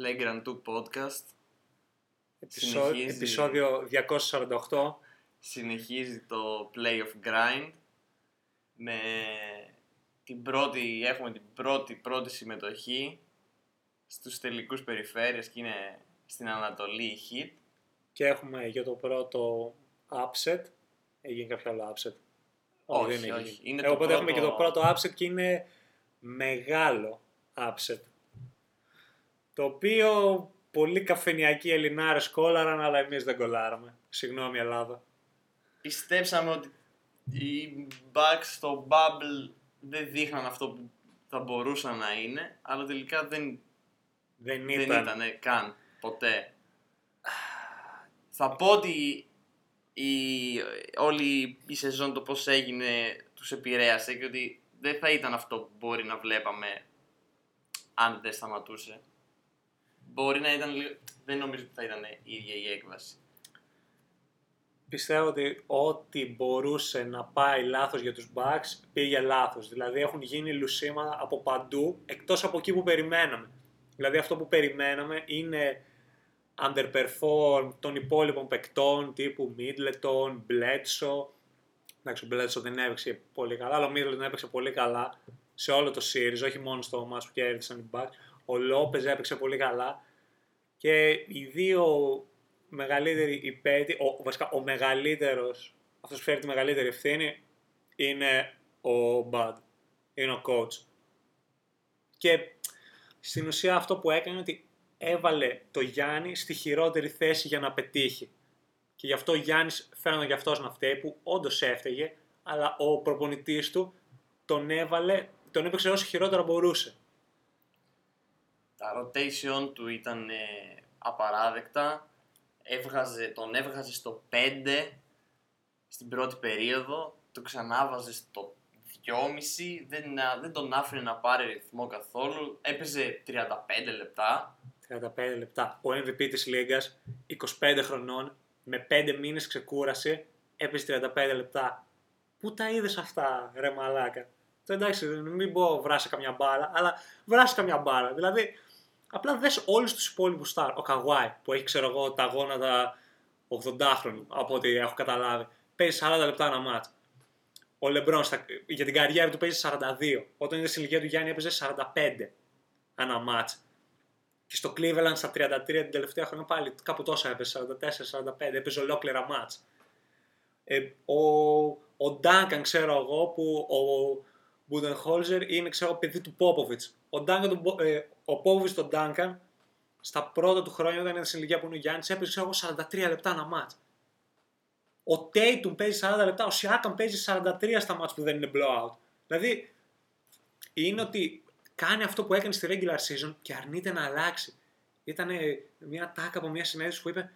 Flagrant 2 Podcast. Επεισό- Συνεχίζει. Επεισόδιο 248. Συνεχίζει το Play of Grind. Με την πρώτη, έχουμε την πρώτη πρώτη συμμετοχή στους τελικούς περιφέρειες και είναι στην Ανατολή η Hit. Και έχουμε για το πρώτο upset. Έγινε κάποιο άλλο upset; Όχι, δεν όχι. έγινε. Είναι Ε, το οπότε έχουμε και το πρώτο- πρώτο upset και είναι μεγάλο upset. Το οποίο πολύ καφενιακοί Ελληνάρες κόλλαραν, αλλά εμείς δεν κολλάραμε. Συγγνώμη Ελλάδα. Πιστέψαμε ότι οι Bucks στο Bubble δεν δείχναν αυτό που θα μπορούσαν να είναι, αλλά τελικά δεν Δεν Δεν ήταν. ήταν καν ποτέ. Θα πω ότι η, όλη η σεζόν το πώς έγινε τους επηρέασε και ότι δεν θα ήταν αυτό που μπορεί να βλέπαμε αν δεν σταματούσε. Μπορεί να ήταν λίγο... Δεν νομίζω ότι θα ήταν η ίδια η έκβαση. Πιστεύω ότι ό,τι μπορούσε να πάει λάθος για τους Bucks πήγε λάθος. Δηλαδή έχουν γίνει λουσίματα από παντού εκτός από εκεί που περιμέναμε. Δηλαδή αυτό που περιμέναμε είναι underperform των υπόλοιπων παικτών τύπου Middleton, Bledsoe. Εντάξει, ο Bledsoe δεν έπαιξε πολύ καλά, αλλά ο Middleton έπαιξε πολύ καλά σε όλο το series, όχι μόνο στο match που κέρδισαν οι Bucks. Ο Lopez έπαιξε πολύ καλά και οι δύο μεγαλύτεροι υπέτη, ο, βασικά ο μεγαλύτερος, αυτός που φέρει τη μεγαλύτερη ευθύνη είναι ο Bud, είναι ο coach. Και στην ουσία αυτό που έκανε είναι ότι έβαλε το Γιάννη στη χειρότερη θέση για να πετύχει. Και γι' αυτό ο Γιάννης φαίνεται και αυτός να φταίει που όντως έφταιγε, αλλά ο προπονητής του τον έβαλε, τον έπαιξε όσο χειρότερα μπορούσε. Τα rotation του ήταν ε, απαράδεκτα. Έβγαζε, τον έβγαζε στο 5 στην πρώτη περίοδο, το ξανάβαζε στο 2,5, δεν, α, δεν τον άφηνε να πάρει ρυθμό καθόλου. Έπαιζε 35 λεπτά. 35 λεπτά. Ο MVP της Λίγκας, 25 χρονών, με 5 μήνες ξεκούρασε, έπαιζε 35 λεπτά. Πού τα είδες αυτά, ρε μαλάκα; Το εντάξει, μην πω βράσε καμιά μπάλα, αλλά βράσε καμιά μπάλα. Δηλαδή, απλά δες όλους τους υπόλοιπους στάρ. Ο Καγουάι, που έχει, ξέρω εγώ, τα γόνατα 80χρονου, από ό,τι έχω καταλάβει. Παίζει 40 λεπτά ένα μάτς. Ο Λεμπρόν στα- για την καριέρα του παίζει 42. Όταν ήταν στην ηλικία του Γιάννη έπαιζε 45 ένα μάτς. Και στο Cleveland στα 33 την τελευταία χρονιά πάλι κάπου τόσο έπαιζε, 44-45, έπαιζε ολόκληρα μάτς. Ε, ο, ο Duncan ξέρω εγώ που ο Budenholzer είναι ξέρω παιδί του Popovich. Ο, Duncan, τον Bo- ε, ο Popovich τον Duncan στα πρώτα του χρόνια όταν ήταν στην ηλικία που είναι ο Γιάννης έπαιζε ξέρω εγώ 43 λεπτά ένα μάτς. Ο Tatum παίζει 40 λεπτά, ο Siakam παίζει 43 στα μάτς που δεν είναι blowout. Δηλαδή είναι ότι κάνει αυτό που έκανε στη regular season και αρνείται να αλλάξει. Ήταν μια τάκα από μια συνέντευξη που είπε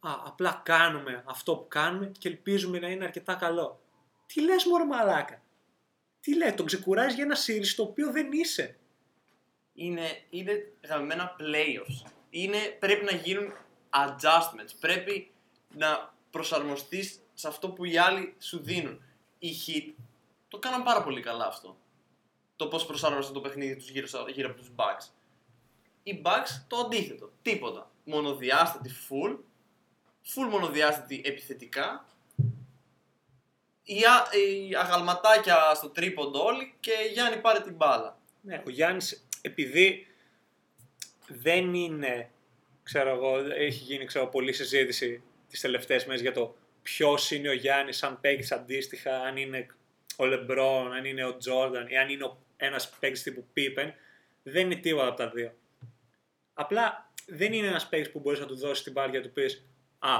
Α, απλά κάνουμε αυτό που κάνουμε και ελπίζουμε να είναι αρκετά καλό. Τι λες μωρέ μαλάκα; Τι λέει, τον ξεκουράζει για ένα series το οποίο δεν είσαι. Είναι, είναι γραμμένα playoffs. Είναι, πρέπει να γίνουν adjustments. Πρέπει να προσαρμοστείς σε αυτό που οι άλλοι σου δίνουν. Οι Heat το κάναν πάρα πολύ καλά αυτό. Το πώς προσάρμοσαν το παιχνίδι τους γύρω, στα- γύρω από τους Bucks. Οι Bucks το αντίθετο. Τίποτα. Μονοδιάστατη full. Full μονοδιάστατη επιθετικά. Οι, α- οι αγαλματάκια στο τρίποντο όλοι και Γιάννη πάρε την μπάλα. Ναι, ο Γιάννης επειδή δεν είναι, ξέρω εγώ, έχει γίνει ξέρω, πολλή συζήτηση τις τελευταίες μέρες για το ποιος είναι ο Γιάννης, αν παίξει αντίστοιχα, αν είναι ο Λεμπρόν, αν είναι ο Τζόρνταν ή αν είναι ο- ένας παίκτης τύπου Πίπεν, δεν είναι τίποτα από τα δύο. Απλά δεν είναι ένας παίκτης που μπορείς να του δώσεις την μπάλα και να του πεις «Α,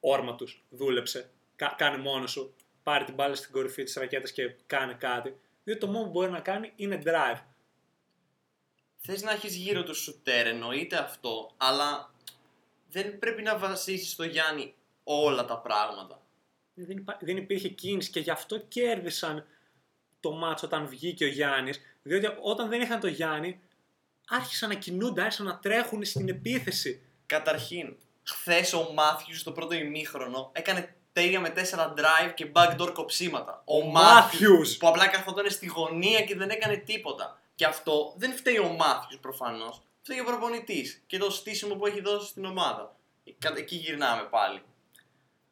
όρμα τους, δούλεψε, κα, κάνε μόνος σου, πάρε την μπάλα στην κορυφή της ρακέτας και κάνε κάτι». Διότι το μόνο που μπορεί να κάνει είναι drive. Θες να έχεις γύρω του σουτέρ, εννοείται αυτό, αλλά δεν πρέπει να βασίσεις στο Γιάννη όλα τα πράγματα. Δεν, υπά- δεν υπήρχε κίνηση και γι' αυτό κέρδισαν το μάτσο όταν βγήκε ο Γιάννης. Διότι όταν δεν είχαν το Γιάννη, άρχισαν να κινούνται, άρχισαν να τρέχουν στην επίθεση. Καταρχήν, χθες ο Μάθιου στο πρώτο ημίχρονο έκανε τέλεια με 4 drive και backdoor κοψίματα. Ο Μάθιους, Matthews. Που απλά καθόταν στη γωνία και δεν έκανε τίποτα. Και αυτό δεν φταίει ο Μάθιου προφανώς. φταίει ο προπονητής και το στήσιμο που έχει δώσει στην ομάδα. Κα- Εκεί γυρνάμε πάλι.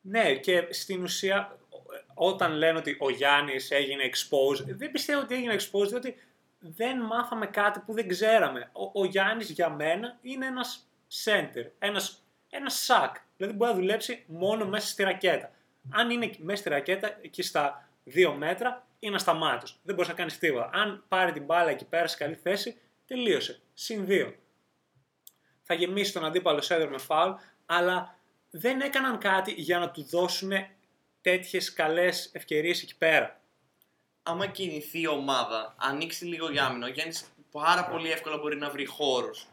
Ναι, και στην ουσία όταν λένε ότι ο Γιάννης έγινε exposed, δεν πιστεύω ότι έγινε exposed, διότι δεν μάθαμε κάτι που δεν ξέραμε. Ο, ο Γιάννης για μένα είναι ένας center, ένας, ένας σακ. Δηλαδή μπορεί να δουλέψει μόνο μέσα στη ρακέτα. Αν είναι μέσα στη ρακέτα, εκεί στα δύο μέτρα, είναι ασταμάτητος. Δεν μπορείς να κάνεις τίποτα. Αν πάρει την μπάλα εκεί πέρα σε καλή θέση, τελείωσε. Συν δύο. Θα γεμίσει τον αντίπαλο σέντερ με φάουλ, αλλά δεν έκαναν κάτι για να του δώσουν τέτοιες καλές ευκαιρίες εκεί πέρα. Άμα κινηθεί η ομάδα, ανοίξει λίγο για άμυνα, ο Γιάννης πάρα πολύ εύκολα μπορεί να βρει χώρους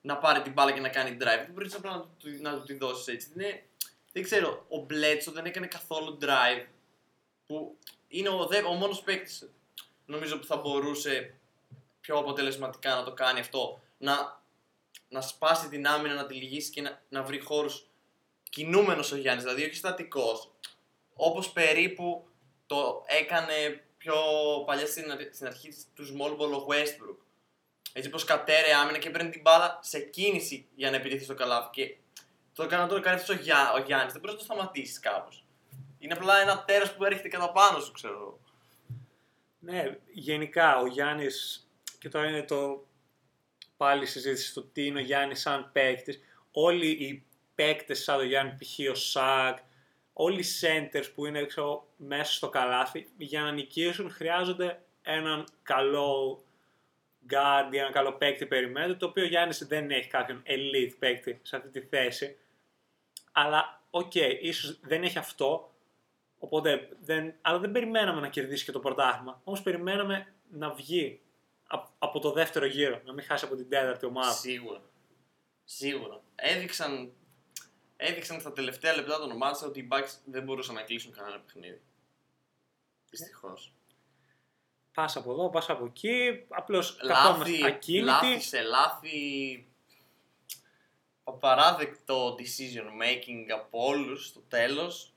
να πάρει την μπάλα και να κάνει drive. Δεν μπορείς απλά να του, να του τη δώσεις έτσι. Είναι, δεν ξέρω, ο Μπλέτσο δεν έκανε καθόλου drive. Που είναι ο, δε, ο μόνος παίκτης νομίζω που θα μπορούσε πιο αποτελεσματικά να το κάνει αυτό. Να, να σπάσει την άμυνα, να τη λυγίσει και να, να βρει χώρους κινούμενος ο Γιάννης, δηλαδή όχι στατικός. Όπως περίπου το έκανε πιο παλιά στην, αρ- στην αρχή του small ball ο Westbrook. Έτσι πως κατέρε άμυνα και παίρνει την μπάλα σε κίνηση για να επιτεθεί στο καλάθι. Και το έκανα τώρα κάνει αυτό ο, Γιά, ο Γιάννης. Δεν μπορείς να το σταματήσεις κάπως. Είναι απλά ένα τέρας που έρχεται κατά πάνω σου, ξέρω εγώ. Ναι, γενικά ο Γιάννης, και τώρα είναι το πάλι η συζήτηση στο τι είναι ο Γιάννης σαν παίκτης. Όλοι οι παίκτες σαν τον Γιάννη, π.χ. ο Σακ, όλοι οι centers που είναι ξέρω, μέσα στο καλάθι, για να νικήσουν χρειάζονται έναν καλό guard ή έναν καλό παίκτη περιμένει, το οποίο ο Γιάννης δεν έχει κάποιον elite παίκτη σε αυτή τη θέση. Αλλά, οκ, ίσως δεν έχει αυτό, Οπότε, δεν, αλλά δεν περιμέναμε να κερδίσει και το πρωτάθλημα. Όμως περιμέναμε να βγει απ- από το δεύτερο γύρο, να μην χάσει από την τέταρτη ομάδα. Σίγουρα. Σίγουρα. Έδειξαν, έδειξαν στα τελευταία λεπτά των ομάδων ότι οι Bucks δεν μπορούσαν να κλείσουν κανένα παιχνίδι. Δυστυχώς. Πας από εδώ, πας από εκεί. Απλώς Λάθη, καθόμαστε ακίνητοι. λάθη σε λάθη. Απαράδεκτο decision making από όλους στο τέλος.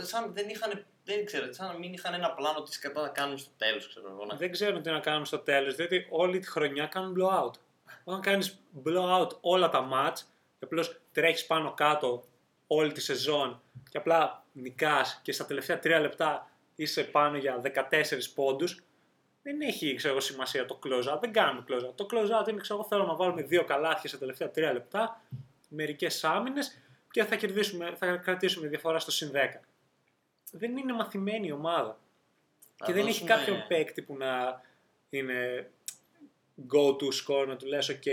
Σαν δεν είχαν. Δεν ξέρω, σαν να μην είχαν ένα πλάνο τι κατά να κάνουν στο τέλος, ξέρω εγώ. να- Δεν ξέρουν τι να κάνουν στο τέλος, διότι όλη τη χρονιά κάνουν blowout. Όταν κάνεις blowout όλα τα match, και απλώς τρέχεις πάνω κάτω όλη τη σεζόν και απλά νικάς και στα τελευταία τρία λεπτά είσαι πάνω για 14 πόντους, δεν έχει ξέρω, εγώ, σημασία το close out. Δεν κάνουμε close out. Το close out είναι ξέρω, εγώ, θέλω να βάλουμε δύο καλάθια στα τελευταία τρία λεπτά, μερικές άμυνες και θα, κερδίσουμε, θα κρατήσουμε διαφορά στο συν 10. Δεν είναι μαθημένη η ομάδα. Να Και δεν έχει δώσουμε- κάποιον παίκτη που να είναι go-to score, να του λες ok,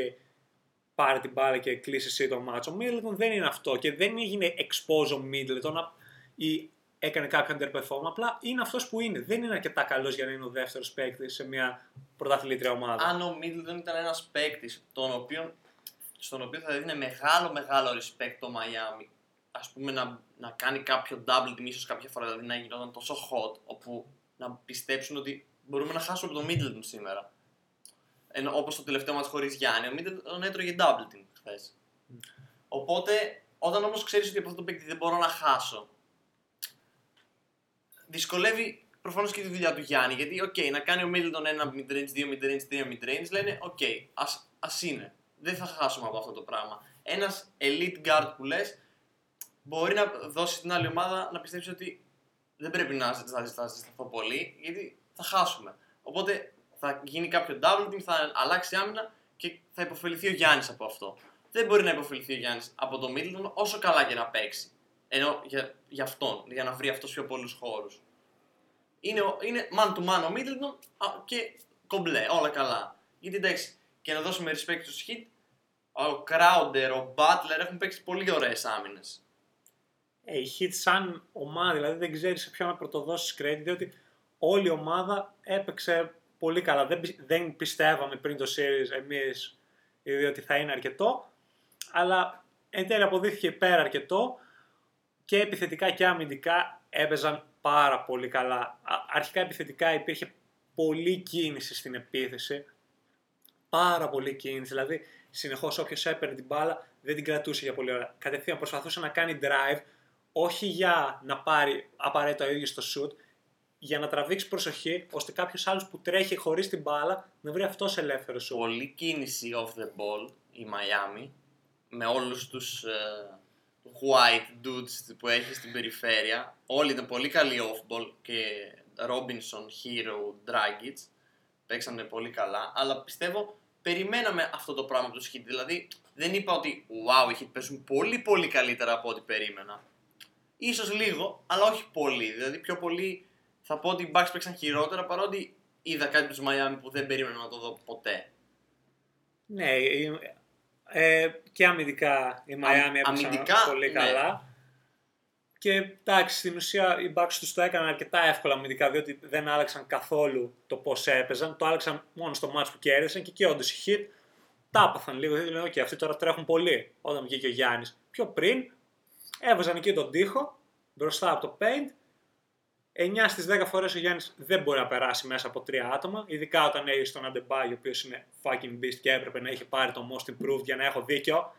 πάρε την μπάλα και κλείσει εσύ το μάτσο. Ο Middleton δεν είναι αυτό και δεν έγινε expose ο Middleton α- ή έκανε κάποιο underperform. Απλά είναι αυτός που είναι. Δεν είναι αρκετά καλός για να είναι ο δεύτερος παίκτη σε μια πρωταθλήτρια ομάδα. αν ο Middleton ήταν ένας παίκτης στον οποίο θα έδινε μεγάλο μεγάλο respect το Miami ας πούμε να, να κάνει κάποιο double team ίσως κάποια φορά δηλαδή να γινόταν τόσο hot όπου να πιστέψουν ότι μπορούμε να χάσουμε από τον Middleton σήμερα ενώ όπως το τελευταίο μας χωρίς Γιάννη ο Middleton έτρωγε double team χθες οπότε όταν όμως ξέρεις ότι από αυτό το παίκτη δεν μπορώ να χάσω δυσκολεύει προφανώς και τη δουλειά του Γιάννη. Γιατί, οκ, να κάνει ο Middleton ένα mid-range, δύο mid-range, τρία mid-range, λένε, οκ, ας, ας είναι. Δεν θα χάσουμε από αυτό το πράγμα. Ένας elite guard που λες, μπορεί να δώσει την άλλη ομάδα να πιστέψει ότι δεν πρέπει να ζεσταθώ πολύ, γιατί θα χάσουμε. Οπότε θα γίνει κάποιο double team, θα αλλάξει άμυνα και θα επωφεληθεί ο Γιάννης από αυτό. Δεν μπορεί να υποφεληθεί ο Γιάννης από το Middleton όσο καλά και να παίξει. Ενώ για, για αυτόν, για να βρει αυτός πιο πολλούς χώρους. Είναι, ο- είναι man to man ο Middleton α, και κομπλέ, όλα καλά. Γιατί εντάξει, και να δώσουμε respect στους hit, ο Crowder, ο Butler έχουν παίξει πολύ ωραίες άμυνες. Ε, η Heat σαν ομάδα, δηλαδή δεν ξέρεις σε ποιον να πρωτοδώσεις credit, διότι όλη η ομάδα έπαιξε πολύ καλά. Δεν, πι- δεν πιστεύαμε πριν το series εμείς ήδη ότι θα είναι αρκετό, αλλά εν τέλει αποδείχθηκε πέρα αρκετό και επιθετικά και αμυντικά έπαιζαν πάρα πολύ καλά. Α- Αρχικά επιθετικά υπήρχε πολλή κίνηση στην επίθεση, πάρα πολύ κίνηση, δηλαδή συνεχώς όποιος έπαιρνε την μπάλα δεν την κρατούσε για πολύ ώρα. Κατευθείαν προσπαθούσε να κάνει drive, όχι για να πάρει απαραίτητα ο ίδιος το shoot, για να τραβήξει προσοχή, ώστε κάποιος άλλος που τρέχει χωρίς την μπάλα να βρει αυτός ελεύθερο σου. Πολλή κίνηση off the ball η Miami με όλους τους ε, white dudes που έχει στην περιφέρεια. Όλοι ήταν πολύ καλοί off ball και Robinson, Hero, Dragic παίξανε πολύ καλά, αλλά πιστεύω περιμέναμε αυτό το πράγμα από τους Heat. Δηλαδή δεν είπα ότι wow, οι Heat παίζουν πολύ πολύ καλύτερα από ό,τι περίμενα. Ίσως λίγο, αλλά όχι πολύ. Δηλαδή πιο πολύ θα πω ότι οι Bucks παίξαν χειρότερα παρότι είδα κάτι τους Miami που δεν περίμενα να το δω ποτέ. Ναι, ε, και αμυντικά η Miami έπαιξαν αμυντικά, πολύ ναι. καλά. Και εντάξει, στην ουσία οι Bucks τους το έκαναν αρκετά εύκολα αμυντικά, διότι δεν άλλαξαν καθόλου το πώς έπαιζαν. Το άλλαξαν μόνο στο match που κέρδισαν και εκεί όντως οι Hit τα έπαθαν λίγο. Δηλαδή λένε, OK, αυτοί τώρα τρέχουν πολύ όταν βγήκε ο Γιάννης. Πιο πριν έβαζαν εκεί τον τοίχο μπροστά από το paint. 9 στις 10 φορές ο Γιάννης δεν μπορεί να περάσει μέσα από τρία άτομα. Ειδικά όταν έχει τον Αντεμπάγιο, ο οποίος είναι fucking beast και έπρεπε να έχει πάρει το most improved για να έχω δίκιο.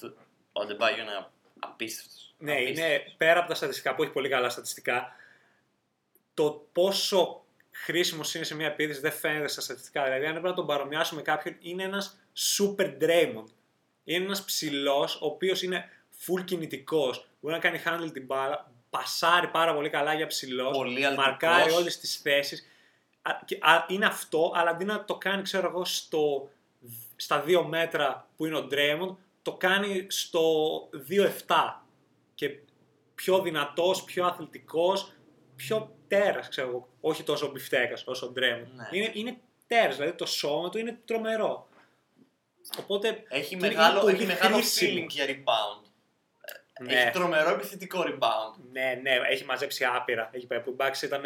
Το- Ο Αντεμπάγιο είναι απίστευτος. Ναι, Απίστευτος. είναι πέρα από τα στατιστικά που έχει πολύ καλά στατιστικά. Το πόσο χρήσιμος είναι σε μια επίθεση δεν φαίνεται στα στατιστικά. Δηλαδή, αν έπρεπε να τον παρομοιάσουμε με κάποιον, είναι ένας super Draymond. Είναι ένας ψηλός, ο οποίος είναι full κινητικός. Μπορεί να κάνει handle την μπάλα, πασάρει πάρα πολύ καλά για ψηλός. Πολύ αλυτικός. Μαρκάρει όλες τις θέσεις. Είναι αυτό, αλλά αντί να το κάνει, ξέρω εγώ, στο, στα δύο μέτρα που είναι ο Draymond, το κάνει στο 2-7 και πιο δυνατός, πιο αθλητικός, πιο τέρας, ξέρω εγώ. Όχι τόσο μπιφτέκας όσο ο Draymond. Ναι. Είναι, είναι τέρας, δηλαδή το σώμα του είναι τρομερό. Οπότε Έχει είναι μεγάλο, πολύ έχει μεγάλο χρήσιμο. feeling για rebound. Ναι. Έχει τρομερό επιθετικό rebound. Ναι, ναι, έχει μαζέψει άπειρα. Έχει πάει. Που η Bucks ήταν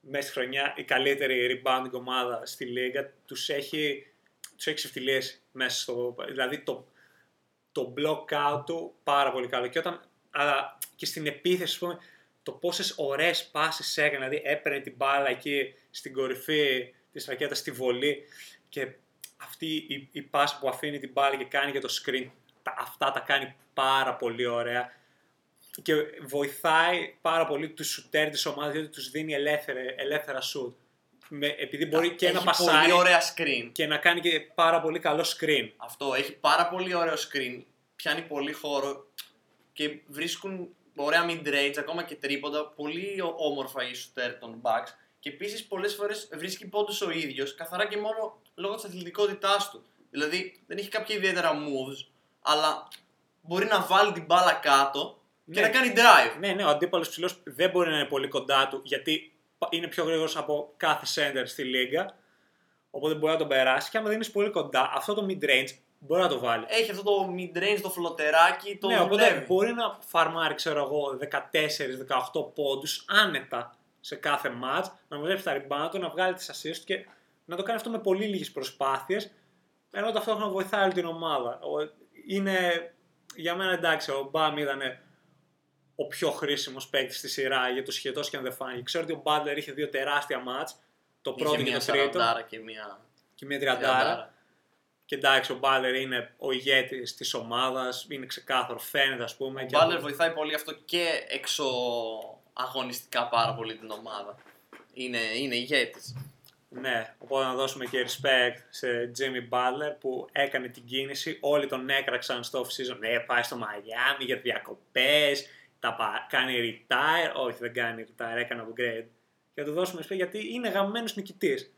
μέσα στη χρονιά η καλύτερη rebounding ομάδα στη Λίγκα. Τους έχει, τους έχει ξεφτυλίσει μέσα στο. Δηλαδή το, το block out του πάρα πολύ καλό. Και, όταν, αλλά και στην επίθεση, ας πούμε, το πόσες ωραίες πάσει έκανε. Δηλαδή έπαιρνε την μπάλα εκεί στην κορυφή της ρακέτας στη βολή και αυτή η, η πάση που αφήνει την μπάλα και κάνει και το screen. τα- αυτά τα κάνει πάρα πολύ ωραία και βοηθάει πάρα πολύ τους σουτέρ της ομάδας διότι τους δίνει ελεύθερα, ελεύθερα σουτ. Με, επειδή μπορεί και έχει να πασάρει πολύ ωραία screen. και να κάνει και πάρα πολύ καλό screen. Αυτό έχει πάρα πολύ ωραίο screen. Πιάνει πολύ χώρο και βρίσκουν ωραία mid-range, ακόμα και τρίποντα. Πολύ ο- όμορφα οι shooter των Bucks. Και επίσης πολλές φορές βρίσκει πόντους ο ίδιος, καθαρά και μόνο λόγω της αθλητικότητάς του. Δηλαδή δεν έχει κάποια ιδιαίτερα moves, αλλά μπορεί να βάλει την μπάλα κάτω και Ναι. να κάνει drive. Ναι, ναι, ο αντίπαλος ψηλός δεν μπορεί να είναι πολύ κοντά του γιατί πα- είναι πιο γρήγορος από κάθε center στη λίγα. Οπότε μπορεί να τον περάσει και άμα δεν είναι πολύ κοντά, αυτό το mid range μπορεί να το βάλει. Έχει αυτό το mid-range, το φλωτεράκι, το ναι, οπότε δουλεύει. μπορεί να φαρμάρει, ξέρω εγώ, 14-18 πόντους άνετα σε κάθε match, να μαζέψει τα rebound του, να βγάλει τις assist του και να το κάνει αυτό με πολύ λίγες προσπάθειες, ενώ ταυτόχρονα βοηθάει όλη την ομάδα. Ο- Είναι για μένα εντάξει, ο Μπαμ ήταν ο πιο χρήσιμος παίκτης στη σειρά για το σχετός και αν δεν φάνηκε. Ξέρω ότι ο Μπάντλερ είχε δύο τεράστια match, το Είχε πρώτο και μια το τρίτο, σαραντάρα και μια και μια τριαντάρα. Και εντάξει, ο Μπάλερ είναι ο ηγέτης της ομάδας, είναι ξεκάθαρο, φαίνεται ας πούμε. Ο και Μπάλερ από- βοηθάει πολύ αυτό και έξω αγωνιστικά πάρα πολύ την ομάδα. Είναι, είναι ηγέτης. Ναι, οπότε να δώσουμε και respect σε Jimmy Butler που έκανε την κίνηση. Όλοι τον έκραξαν στο off-season. Ναι, πάει στο Miami για διακοπές, τα πα- κάνει retire. Όχι, δεν κάνει retire, έκανε upgrade. Και να του δώσουμε respect γιατί είναι γαμμένος νικητής.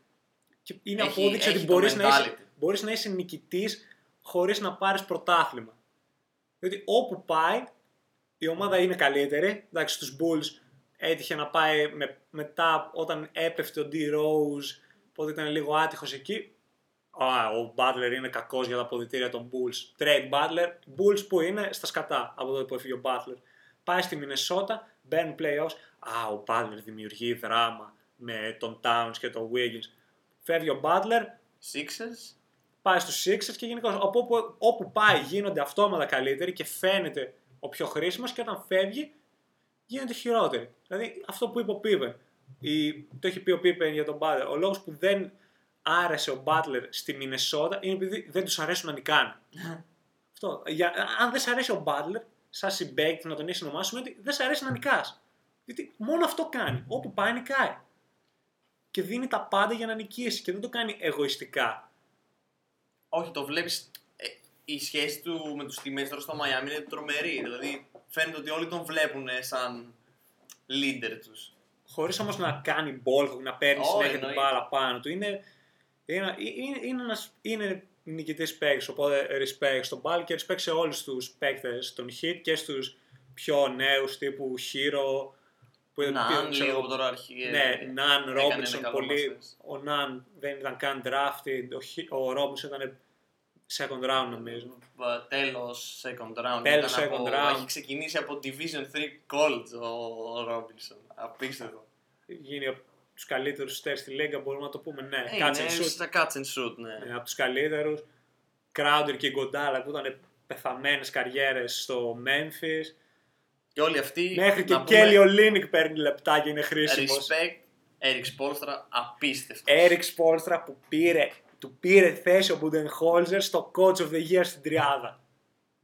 Και είναι Έχει- απόδειξη έχει ότι το μπορείς να, είσαι, mentality. μπορείς να είσαι νικητής χωρίς να πάρεις πρωτάθλημα. Διότι όπου πάει, η ομάδα είναι καλύτερη. Εντάξει, στους Bulls έτυχε να πάει με, μετά όταν έπεφτε ο D. Rose, οπότε ήταν λίγο άτυχος εκεί. Α, ο Butler είναι κακός για τα αποδητήρια των Bulls. Trade Butler. Bulls που είναι στα σκατά από τότε που έφυγε ο Butler. Πάει στη Μινεσότα, μπαίνουν playoffs. Α, ο Butler δημιουργεί δράμα με τον Towns και τον Wiggins. Φεύγει ο Butler, Sixers. πάει στους Sixers και γενικώς από όπου, όπου πάει γίνονται αυτόματα καλύτεροι και φαίνεται ο πιο χρήσιμος και όταν φεύγει γίνεται χειρότεροι. Δηλαδή αυτό που είπε ο Πίπεν, η, το έχει πει ο Πίπεν για τον Butler, ο λόγος που δεν άρεσε ο Butler στη Μινεσότα είναι επειδή δεν τους αρέσουν να νικάνε. αυτό. Για, αν δεν σ' αρέσει ο Butler, σαν συμπαίκτη να τον έχεις ονομάσει, σημαίνει ότι δεν σ' αρέσει να νικάς. Γιατί μόνο αυτό κάνει. Όπου πάει νικάει. Και δίνει τα πάντα για να νικήσει και δεν το κάνει εγωιστικά. Όχι, το βλέπεις. η σχέση του με τους teammates τώρα στο Miami είναι τρομερή. Δηλαδή φαίνεται ότι όλοι τον βλέπουν σαν leader τους. Χωρίς όμως να κάνει ball, να παίρνει Όχι, συνέχεια την εννοείται. μπάλα πάνω του. Είναι, είναι, είναι, είναι, ένας, είναι νικητής παίκτης. Οπότε respect στον μπάλ και respect σε όλους τους παίκτες των hit και στους πιο νέους τύπου Hero. Που Να, ξέρω λίγο εγώ, τώρα αρχή. Ναι, Ναν, έκανε Ρόμπινσον, ένα καλό πολύ. μαθές. Ο Ναν δεν ήταν καν drafted. Ο, Χι- ο Ρόμπινσον ήταν second round νομίζω. Τέλος second round. Τέλος Ήταν second από- round. Έχει ξεκινήσει από Division 3 college ο Ρόμπινσον. Απίστευτο. Γίνει από τους καλύτερους στέρ στη Λίγκα, μπορούμε να το πούμε. Ναι, Ε, catch and είναι shoot. στα catch and shoot, ναι. Ε, από τους καλύτερους. Crowder και Γκοντάλα που ήταν πεθαμένες καριέρες στο Memphis. Και όλοι αυτοί. Μέχρι και να πούμε, Κέλι Ολίνικ παίρνει λεπτά και είναι χρήσιμος. Respect, Eric Spolstra, απίστευτος. Eric Spolstra που πήρε, του πήρε θέση ο Budenholzer στο Coach of the Year στην τριάδα.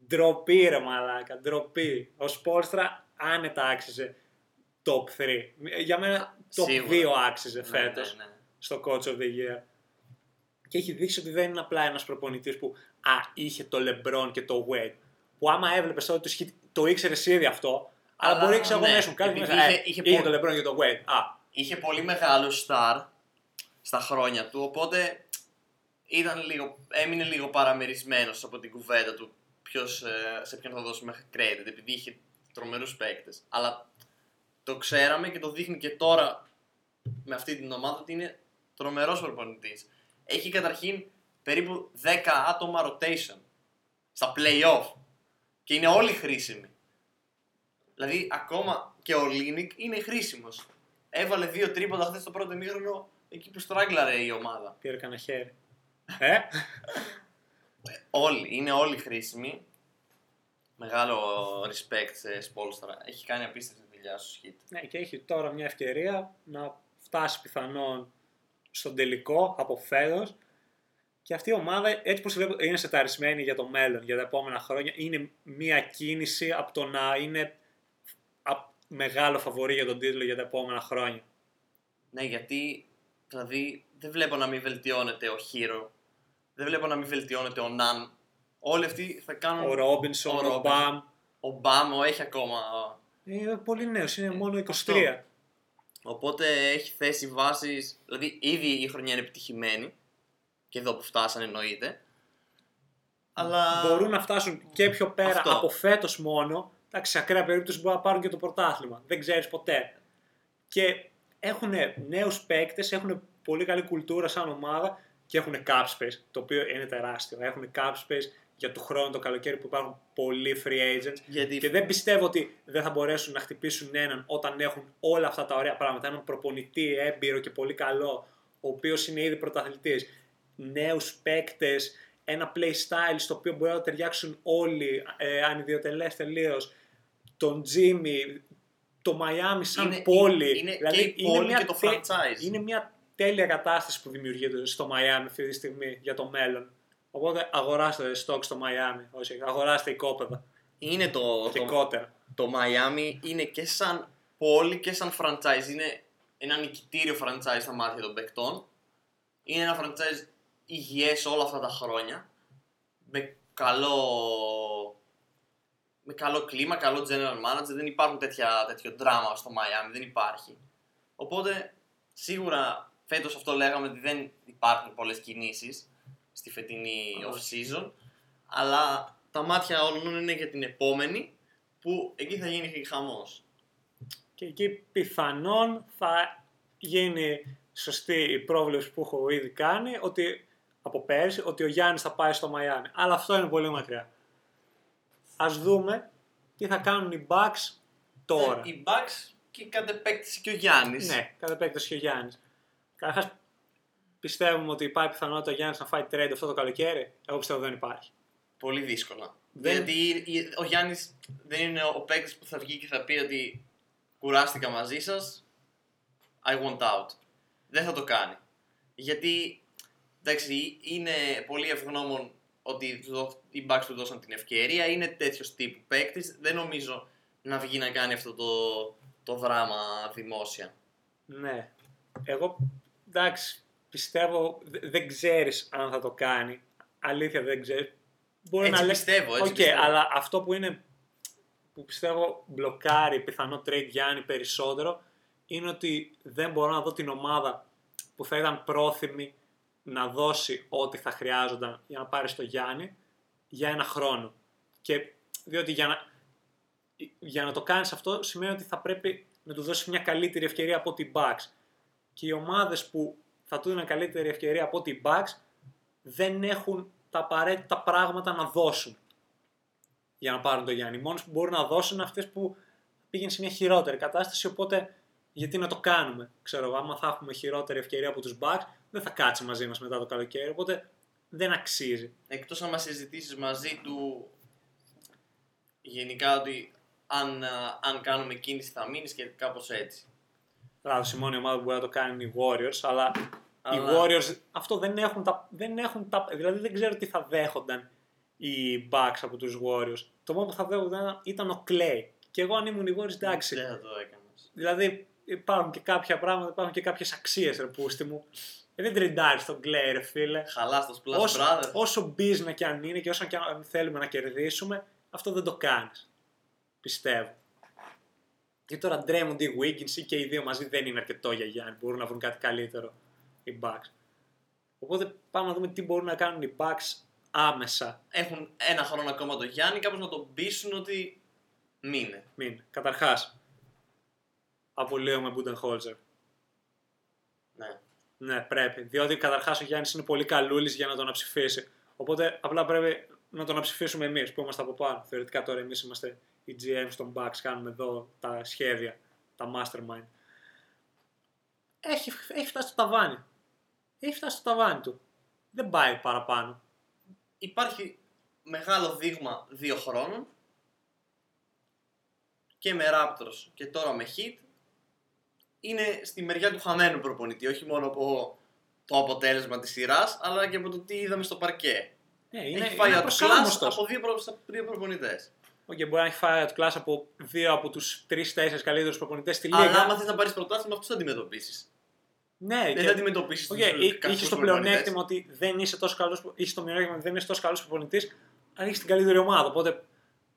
Ντροπή ρε μαλάκα, ντροπή. Ο Spolstra άνετα άξιζε top 3. Για μένα top Σίγουρα. 2 άξιζε Ναι, φέτος ναι, ναι. στο Coach of the Year. Και έχει δείξει ότι δεν είναι απλά ένας προπονητής που α, είχε το LeBron και το Wade. Που άμα έβλεπες ότι το, σχη- το ήξερες ήδη αυτό, αλλά, Αλλά, μπορεί ξέρω εγώ ναι, μέσα μου κάτι επειδή μέσα, ε, είχε- είχε είχε, πολύ- το LeBron και το Wade. Α, Είχε πολύ μεγάλο star στα χρόνια του, οπότε ήταν λίγο, έμεινε λίγο παραμερισμένος από την κουβέντα του ποιος, ε, σε ποιον θα δώσουμε credit, επειδή είχε τρομερούς παίκτες. Αλλά το ξέραμε και το δείχνει και τώρα με αυτή την ομάδα ότι είναι τρομερός προπονητής. Έχει καταρχήν περίπου 10 άτομα rotation στα play-off και είναι όλοι χρήσιμοι. Δηλαδή ακόμα και ο Λίνικ είναι χρήσιμος. Έβαλε δύο τρίποτα χθες στο πρώτο ημίχρονο εκεί που στράγκλαρε η ομάδα. πήρε κανένα χέρι. ε, Όλοι, είναι όλοι χρήσιμοι. Μεγάλο respect σε Σπόλστρα. Έχει κάνει απίστευτη δουλειά στο σχήτη. ναι, και έχει τώρα μια ευκαιρία να φτάσει πιθανόν στον τελικό από φέτος και αυτή η ομάδα, έτσι πως βλέπω, είναι σεταρισμένη για το μέλλον, για τα επόμενα χρόνια. Είναι μια κίνηση από το να είναι α- μεγάλο φαβορή για τον τίτλο για τα επόμενα χρόνια. Ναι, γιατί δηλαδή δεν βλέπω να μην βελτιώνεται ο Χίρο. Δεν βλέπω να μην βελτιώνεται ο Ναν. Όλοι αυτοί θα κάνουν. Ο Ρόμπινσον, ο ο, Ρόμπινσον. Μπαμ. Ο Μπάμο έχει ακόμα. Είναι πολύ νέος, είναι μόνο 23. αυτό. Οπότε έχει θέσει βάσεις. Δηλαδή ήδη η χρονιά είναι επιτυχημένη. Και εδώ που φτάσανε εννοείται. Αλλά. Μπορούν να φτάσουν και πιο πέρα Αυτό. από φέτος μόνο. Εντάξει, σε ακραία περίπτωση μπορούν να πάρουν και το πρωτάθλημα. Δεν ξέρεις ποτέ. Και έχουν νέους παίκτες, έχουν πολύ καλή κουλτούρα σαν ομάδα και έχουν cap space, το οποίο είναι τεράστιο. Έχουν cap space για του χρόνου το καλοκαίρι που υπάρχουν πολλοί free agents. Γιατί Και δεν πιστεύω ότι δεν θα μπορέσουν να χτυπήσουν έναν όταν έχουν όλα αυτά τα ωραία πράγματα. Έναν προπονητή έμπειρο και πολύ καλό, ο οποίος είναι ήδη πρωταθλητής. Νέους παίκτες, ένα play style στο οποίο μπορεί να ταιριάξουν όλοι, ε, ανιδιοτελέ τελείως. Τον Jimmy, το Miami σαν Είναι- πόλη. είναι δηλαδή, και η πόλη και το τε- franchise. Είναι μια τέλεια κατάσταση που δημιουργείται στο Miami αυτή τη στιγμή για το μέλλον. Οπότε αγοράστε stock στο Miami. Όχι, αγοράστε οικόπεδα είναι το, και το, κότερα. το Miami είναι και σαν πόλη και σαν franchise. Είναι ένα νικητήριο franchise στα μάτια των παικτών. Είναι ένα franchise υγιές όλα αυτά τα χρόνια. Με καλό, με καλό κλίμα, καλό general manager. Δεν υπάρχουν τέτοια, τέτοιο δράμα στο Miami, δεν υπάρχει. Οπότε σίγουρα φέτος αυτό λέγαμε ότι δεν υπάρχουν πολλές κινήσεις στη φετινή off-season. Αλλά τα μάτια όλων είναι για την επόμενη που εκεί θα γίνει χαμός. Και εκεί πιθανόν θα γίνει σωστή η πρόβλεψη που έχω ήδη κάνει ότι από πέρσι ότι ο Γιάννης θα πάει στο Μαϊάμι. Αλλά αυτό είναι πολύ μακριά. Ας δούμε τι θα κάνουν οι Bucks τώρα. Ε, Οι Bucks και κατ' επέκταση και ο Γιάννης. Ναι, κατά επέκταση και ο Γιάννης. Καταρχάς πιστεύουμε ότι υπάρχει πιθανότητα ο Γιάννης να φάει trade αυτό το καλοκαίρι; Εγώ πιστεύω δεν υπάρχει. Πολύ δύσκολα. Δεν- Γιατί η- ο Γιάννης δεν είναι ο παίκτης που θα βγει και θα πει ότι κουράστηκα μαζί σας, I want out. Δεν θα το κάνει. Γιατί, εντάξει, είναι πολύ ευγνώμων ότι του δώ- οι Bucks του δώσαν την ευκαιρία. Είναι τέτοιος τύπου παίκτης. Δεν νομίζω να βγει να κάνει αυτό το το δράμα δημόσια. Ναι. Εγώ, εντάξει, πιστεύω, δε- δεν ξέρεις αν θα το κάνει. Αλήθεια δεν ξέρεις. Μπορεί Έτσι να λες, πιστεύω, έτσι Οκ, πιστεύω. αλλά αυτό που είναι, που πιστεύω μπλοκάρει πιθανό trade Γιάννη περισσότερο, είναι ότι δεν μπορώ να δω την ομάδα που θα ήταν πρόθυμη να δώσει ό,τι θα χρειάζονταν για να πάρει το Γιάννη για ένα χρόνο. Και διότι για να, για να το κάνεις αυτό σημαίνει ότι θα πρέπει να του δώσεις μια καλύτερη ευκαιρία από την Bucks. Και οι ομάδες που θα του δίνουν καλύτερη ευκαιρία από την Bucks δεν έχουν τα απαραίτητα πράγματα να δώσουν για να πάρουν το Γιάννη. Οι μόνες που μπορούν να δώσουν είναι αυτές που πήγαινε σε μια χειρότερη κατάσταση, οπότε γιατί να το κάνουμε. Ξέρω εγώ, άμα θα έχουμε χειρότερη ευκαιρία από τους Bucks, δεν θα κάτσει μαζί μας μετά το καλοκαίρι, οπότε δεν αξίζει. Εκτός άμα συζητήσεις μαζί του γενικά ότι αν, α, αν κάνουμε κίνηση θα μείνεις και κάπως έτσι. Λάθος, η μόνη ομάδα που μπορεί να το κάνει είναι οι Warriors, αλλά, οι Αλλά- Warriors αυτό δεν έχουν, τα, δεν έχουν τα. Δηλαδή δεν ξέρω τι θα δέχονταν οι Bucks από τους Warriors. Το μόνο που θα δέχονταν ήταν ο Clay. Και εγώ αν ήμουν οι Warriors, εντάξει. Δεν θα το έκανες. Δηλαδή υπάρχουν και κάποια πράγματα, υπάρχουν και κάποιες αξίες, ρε πούστη μου. Ε, δεν τριντάρεις τον Clay, ρε φίλε. Χαλάς το Splash Όσο, Brothers. όσο business και αν είναι και όσο και αν θέλουμε να κερδίσουμε, αυτό δεν το κάνεις. Πιστεύω. Και τώρα Draymond ή Wiggins ή και οι δύο μαζί δεν είναι αρκετό για Γιάννη. Μπορούν να βρουν κάτι καλύτερο οι Bucks. Οπότε πάμε να δούμε τι μπορούν να κάνουν οι Bucks άμεσα. Έχουν ένα χρόνο ακόμα το Γιάννη, κάπως να τον πείσουν ότι μείνε. Μην. Καταρχάς, απολύουμε Budenholzer. Ναι. Ναι, πρέπει. Διότι καταρχάς ο Γιάννης είναι πολύ καλούλης για να τον αψηφίσει. Οπότε απλά πρέπει να τον αψηφίσουμε εμείς που είμαστε από πάνω. Θεωρητικά τώρα εμείς είμαστε οι GM στον Bucks, κάνουμε εδώ τα σχέδια, τα mastermind. Έχει, έχει φτάσει στο ταβάνι. Έχει φτάσει στο ταβάνι του. Δεν πάει παραπάνω. Υπάρχει μεγάλο δείγμα δύο χρόνων και με Raptors και τώρα με Heat είναι στη μεριά του χαμένου προπονητή, όχι μόνο από το αποτέλεσμα της σειράς, αλλά και από το τι είδαμε στο παρκέ. Ναι, είναι, Έχει φάει είναι outclass απροσάρμοστος. από δύο, προ... δύο προπονητές. Οκ, μπορεί να έχει φάει outclass από δύο από τους τρει-τέσσερι καλύτερους προπονητές στη Αλλά λίγκα. άμα θες να πάρεις πρωτάθλημα, αυτούς θα αντιμετωπίσεις. Ναι, Δεν και- θα αντιμετωπίσεις Οκ, τους okay, κακούς είχε το προπονητές. πλεονέκτημα ότι δεν είσαι τόσο καλός. Είχε το μειονέκτημα ότι δεν είσαι τόσο καλός προπονητής, αν έχεις την καλύτερη ομάδα. Οπότε,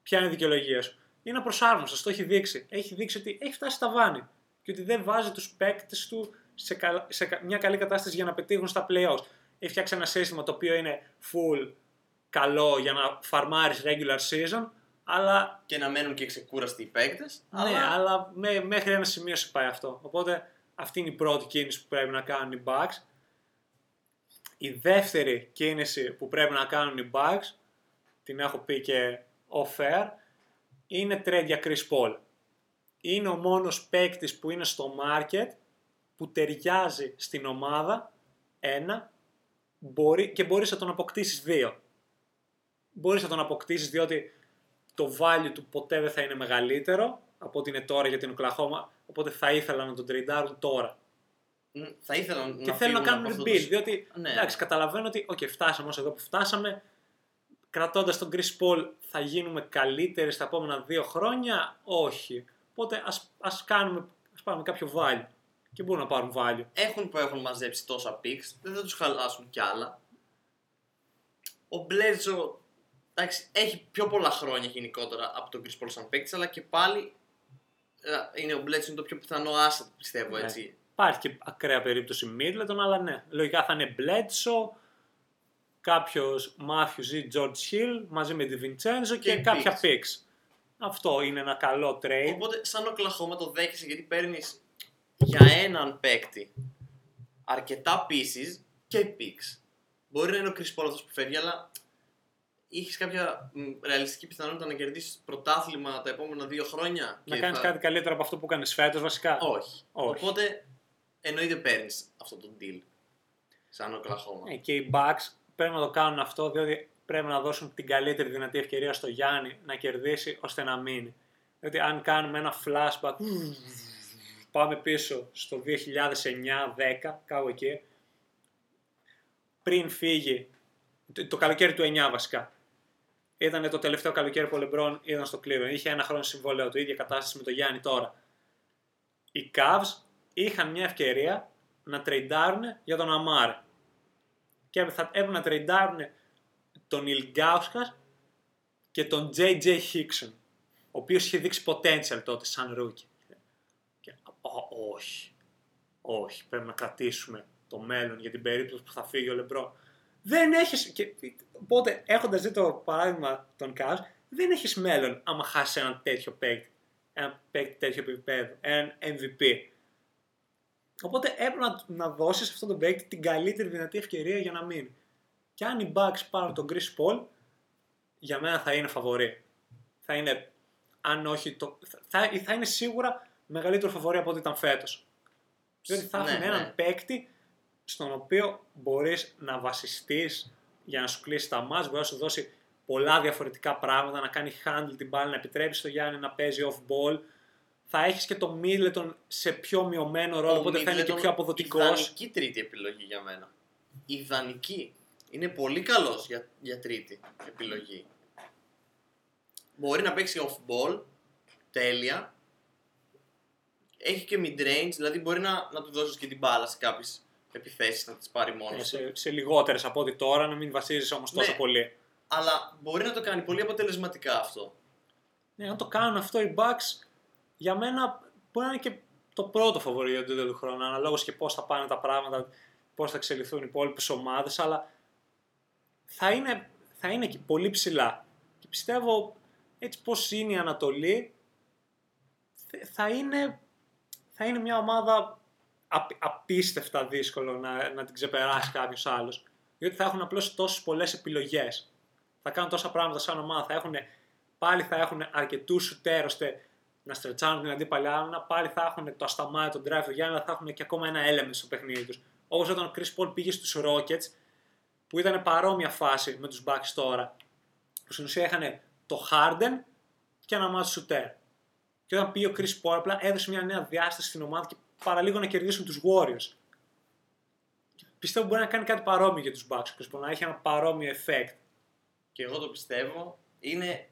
ποια είναι η δικαιολογία σου; Είναι απροσάρμοστος, το έχει δείξει. Έχει δείξει ότι έχει φτάσει στο ταβάνι και ότι δεν βάζει τους παίκτες του σε, καλ- σε κα- μια καλή κατάσταση για να πετύχουν στα playoffs. Έχει φτιάξει ένα σύστημα το οποίο είναι full καλό για να φαρμάρεις regular season, αλλά Και να μένουν και ξεκούραστοι οι παίκτες. ναι, αλλά μέ- μέχρι ένα σημείο σε πάει αυτό. Οπότε αυτή είναι η πρώτη κίνηση που πρέπει να κάνουν οι Bucks. Η δεύτερη κίνηση που πρέπει να κάνουν οι Bucks, την έχω πει και off-air, είναι trade για Chris Paul. Είναι ο μόνος παίκτης που είναι στο market που ταιριάζει στην ομάδα, ένα, μπορεί, και μπορείς να τον αποκτήσεις δύο. Μπορείς να τον αποκτήσεις διότι το value του ποτέ δεν θα είναι μεγαλύτερο από ό,τι είναι τώρα για την Οκλαχώμα, οπότε θα ήθελα να τον τριντάρουν τώρα. Μ, Θα ήθελα να και θέλω να φύγουν κάνουν από αυτό rebuild, το- διότι Ναι. εντάξει, καταλαβαίνω ότι okay, φτάσαμε ως εδώ που φτάσαμε, κρατώντας τον Chris Paul θα γίνουμε καλύτεροι στα επόμενα δύο χρόνια, όχι. Οπότε ας, ας, κάνουμε, ας πάρουμε κάποιο value και μπορούν να πάρουν value. έχουν που έχουν μαζέψει τόσα picks, δεν θα τους χαλάσουν κι άλλα. Ο Μπλέτζο, εντάξει, έχει πιο πολλά χρόνια γενικότερα από τον Chris Paul σαν παίκτης, αλλά και πάλι ε, είναι ο Μπλέτζο είναι το πιο πιθανό asset, πιστεύω Ναι. έτσι. Υπάρχει και ακραία περίπτωση Middleton, αλλά ναι, λογικά θα είναι Bledsoe, κάποιος Matthews ή George Hill μαζί με τη Vincenzo και, Και κάποια picks. picks. Αυτό είναι ένα καλό trade. Οπότε, σαν ο Κλαχώμα το δέχεσαι γιατί παίρνεις για έναν παίκτη αρκετά pieces και picks. Μπορεί να είναι ο Chris Paul αυτός που φεύγει, αλλά είχες κάποια μ, ρεαλιστική πιθανότητα να κερδίσεις πρωτάθλημα τα επόμενα δύο χρόνια. να και κάνεις θα- κάτι καλύτερο από αυτό που κάνεις φέτος βασικά; Όχι. Όχι. Οπότε εννοείται παίρνεις αυτό το deal. Σαν ο Κλαχώμα. Ναι, και οι Bucks πρέπει να το κάνουν αυτό διότι πρέπει να δώσουν την καλύτερη δυνατή ευκαιρία στο Γιάννη να κερδίσει ώστε να μείνει. Διότι αν κάνουμε ένα flashback, πάμε πίσω στο 2009-10, κάπου εκεί, πριν φύγει, το- το καλοκαίρι του 9 βασικά, ήταν το τελευταίο καλοκαίρι που ο Λεμπρόν ήταν στο Cleveland. Είχε ένα χρόνο συμβόλαιο του, ίδια κατάσταση με τον Γιάννη τώρα. οι Cavs είχαν μια ευκαιρία να τρεϊντάρουν για τον Αμάρ. Και θα έπρεπε να τρεϊντάρουν τον Ηλγκάουσκα και τον J.J. Hickson, ο οποίος είχε δείξει potential τότε σαν rookie. Και, «Ω, όχι, όχι, πρέπει να κρατήσουμε το μέλλον για την περίπτωση που θα φύγει ο Λεμπρό. Δεν έχεις, και, οπότε έχοντας δει το παράδειγμα των Cavs, δεν έχεις μέλλον άμα χάσεις έναν τέτοιο παίκτη, ένα παίκτη τέτοιο επίπεδο, έναν MVP. Οπότε έπρεπε να, να δώσεις αυτόν τον παίκτη την καλύτερη δυνατή ευκαιρία για να μείνει. Και αν οι Bucks πάρουν τον Chris Paul, για μένα θα είναι φαβορή. Θα είναι, αν όχι, το, θα, θα είναι σίγουρα μεγαλύτερο φαβορή από ό,τι ήταν φέτος. Διότι θα Ναι, έχουν έναν ναι. παίκτη στον οποίο μπορείς να βασιστείς για να σου κλείσει τα μάτς, μπορεί να σου δώσει πολλά διαφορετικά πράγματα, να κάνει handle την μπάλα, να επιτρέψεις στο Γιάννη να παίζει off ball. Θα έχεις και το Middleton σε πιο μειωμένο ρόλο, Ο οπότε θα είναι και Middleton, πιο αποδοτικός. Ιδανική τρίτη επιλογή για μένα. Ιδανική. Είναι πολύ καλός για, για τρίτη επιλογή. Μπορεί να παίξει off ball, τέλεια. Έχει και mid range, δηλαδή μπορεί να, να του δώσεις και την μπάλα σε κάποιες επιθέσεις, να τις πάρει μόνος Ε, του. σε, σε λιγότερες από ό,τι τώρα, να μην βασίζεις όμως τόσο Ναι. πολύ. Αλλά μπορεί να το κάνει πολύ αποτελεσματικά αυτό. Ναι, αν το κάνουν αυτό οι Bucks, για μένα μπορεί να είναι και το πρώτο φαβορή για τον του χρόνου, αναλόγως και πώς θα πάνε τα πράγματα, πώς θα εξελιχθούν οι υπόλοιπες ομάδες, αλλά θα είναι, θα είναι και πολύ ψηλά. Και πιστεύω, έτσι πώς είναι η Ανατολή, θε- θα είναι, θα είναι μια ομάδα απ- απίστευτα δύσκολο να, να την ξεπεράσει κάποιος άλλος. Διότι θα έχουν απλώς τόσες πολλές επιλογές. Θα κάνουν τόσα πράγματα σαν ομάδα. Θα έχουν, πάλι θα έχουν αρκετούς σουτέρ ώστε να στρετσάνουν την αντίπαλη άμυνα. Πάλι θα έχουν το ασταμάτητο drive του Γιάννη, αλλά θα έχουν και ακόμα ένα element στο παιχνίδι τους. Όπως όταν ο Chris Paul πήγε στους Rockets, που ήταν παρόμοια φάση με τους Bucks τώρα. Που στην ουσία είχαν το Harden και ένα μάτι σουτέρ. Και όταν πήγε ο Chris Paul, απλά έδωσε μια νέα διάσταση στην ομάδα και παραλίγο να κερδίσουν τους Warriors. Και πιστεύω μπορεί να κάνει κάτι παρόμοιο για τους Bucks. Ο Chris Paul να έχει ένα παρόμοιο effect. Και εγώ το πιστεύω, είναι,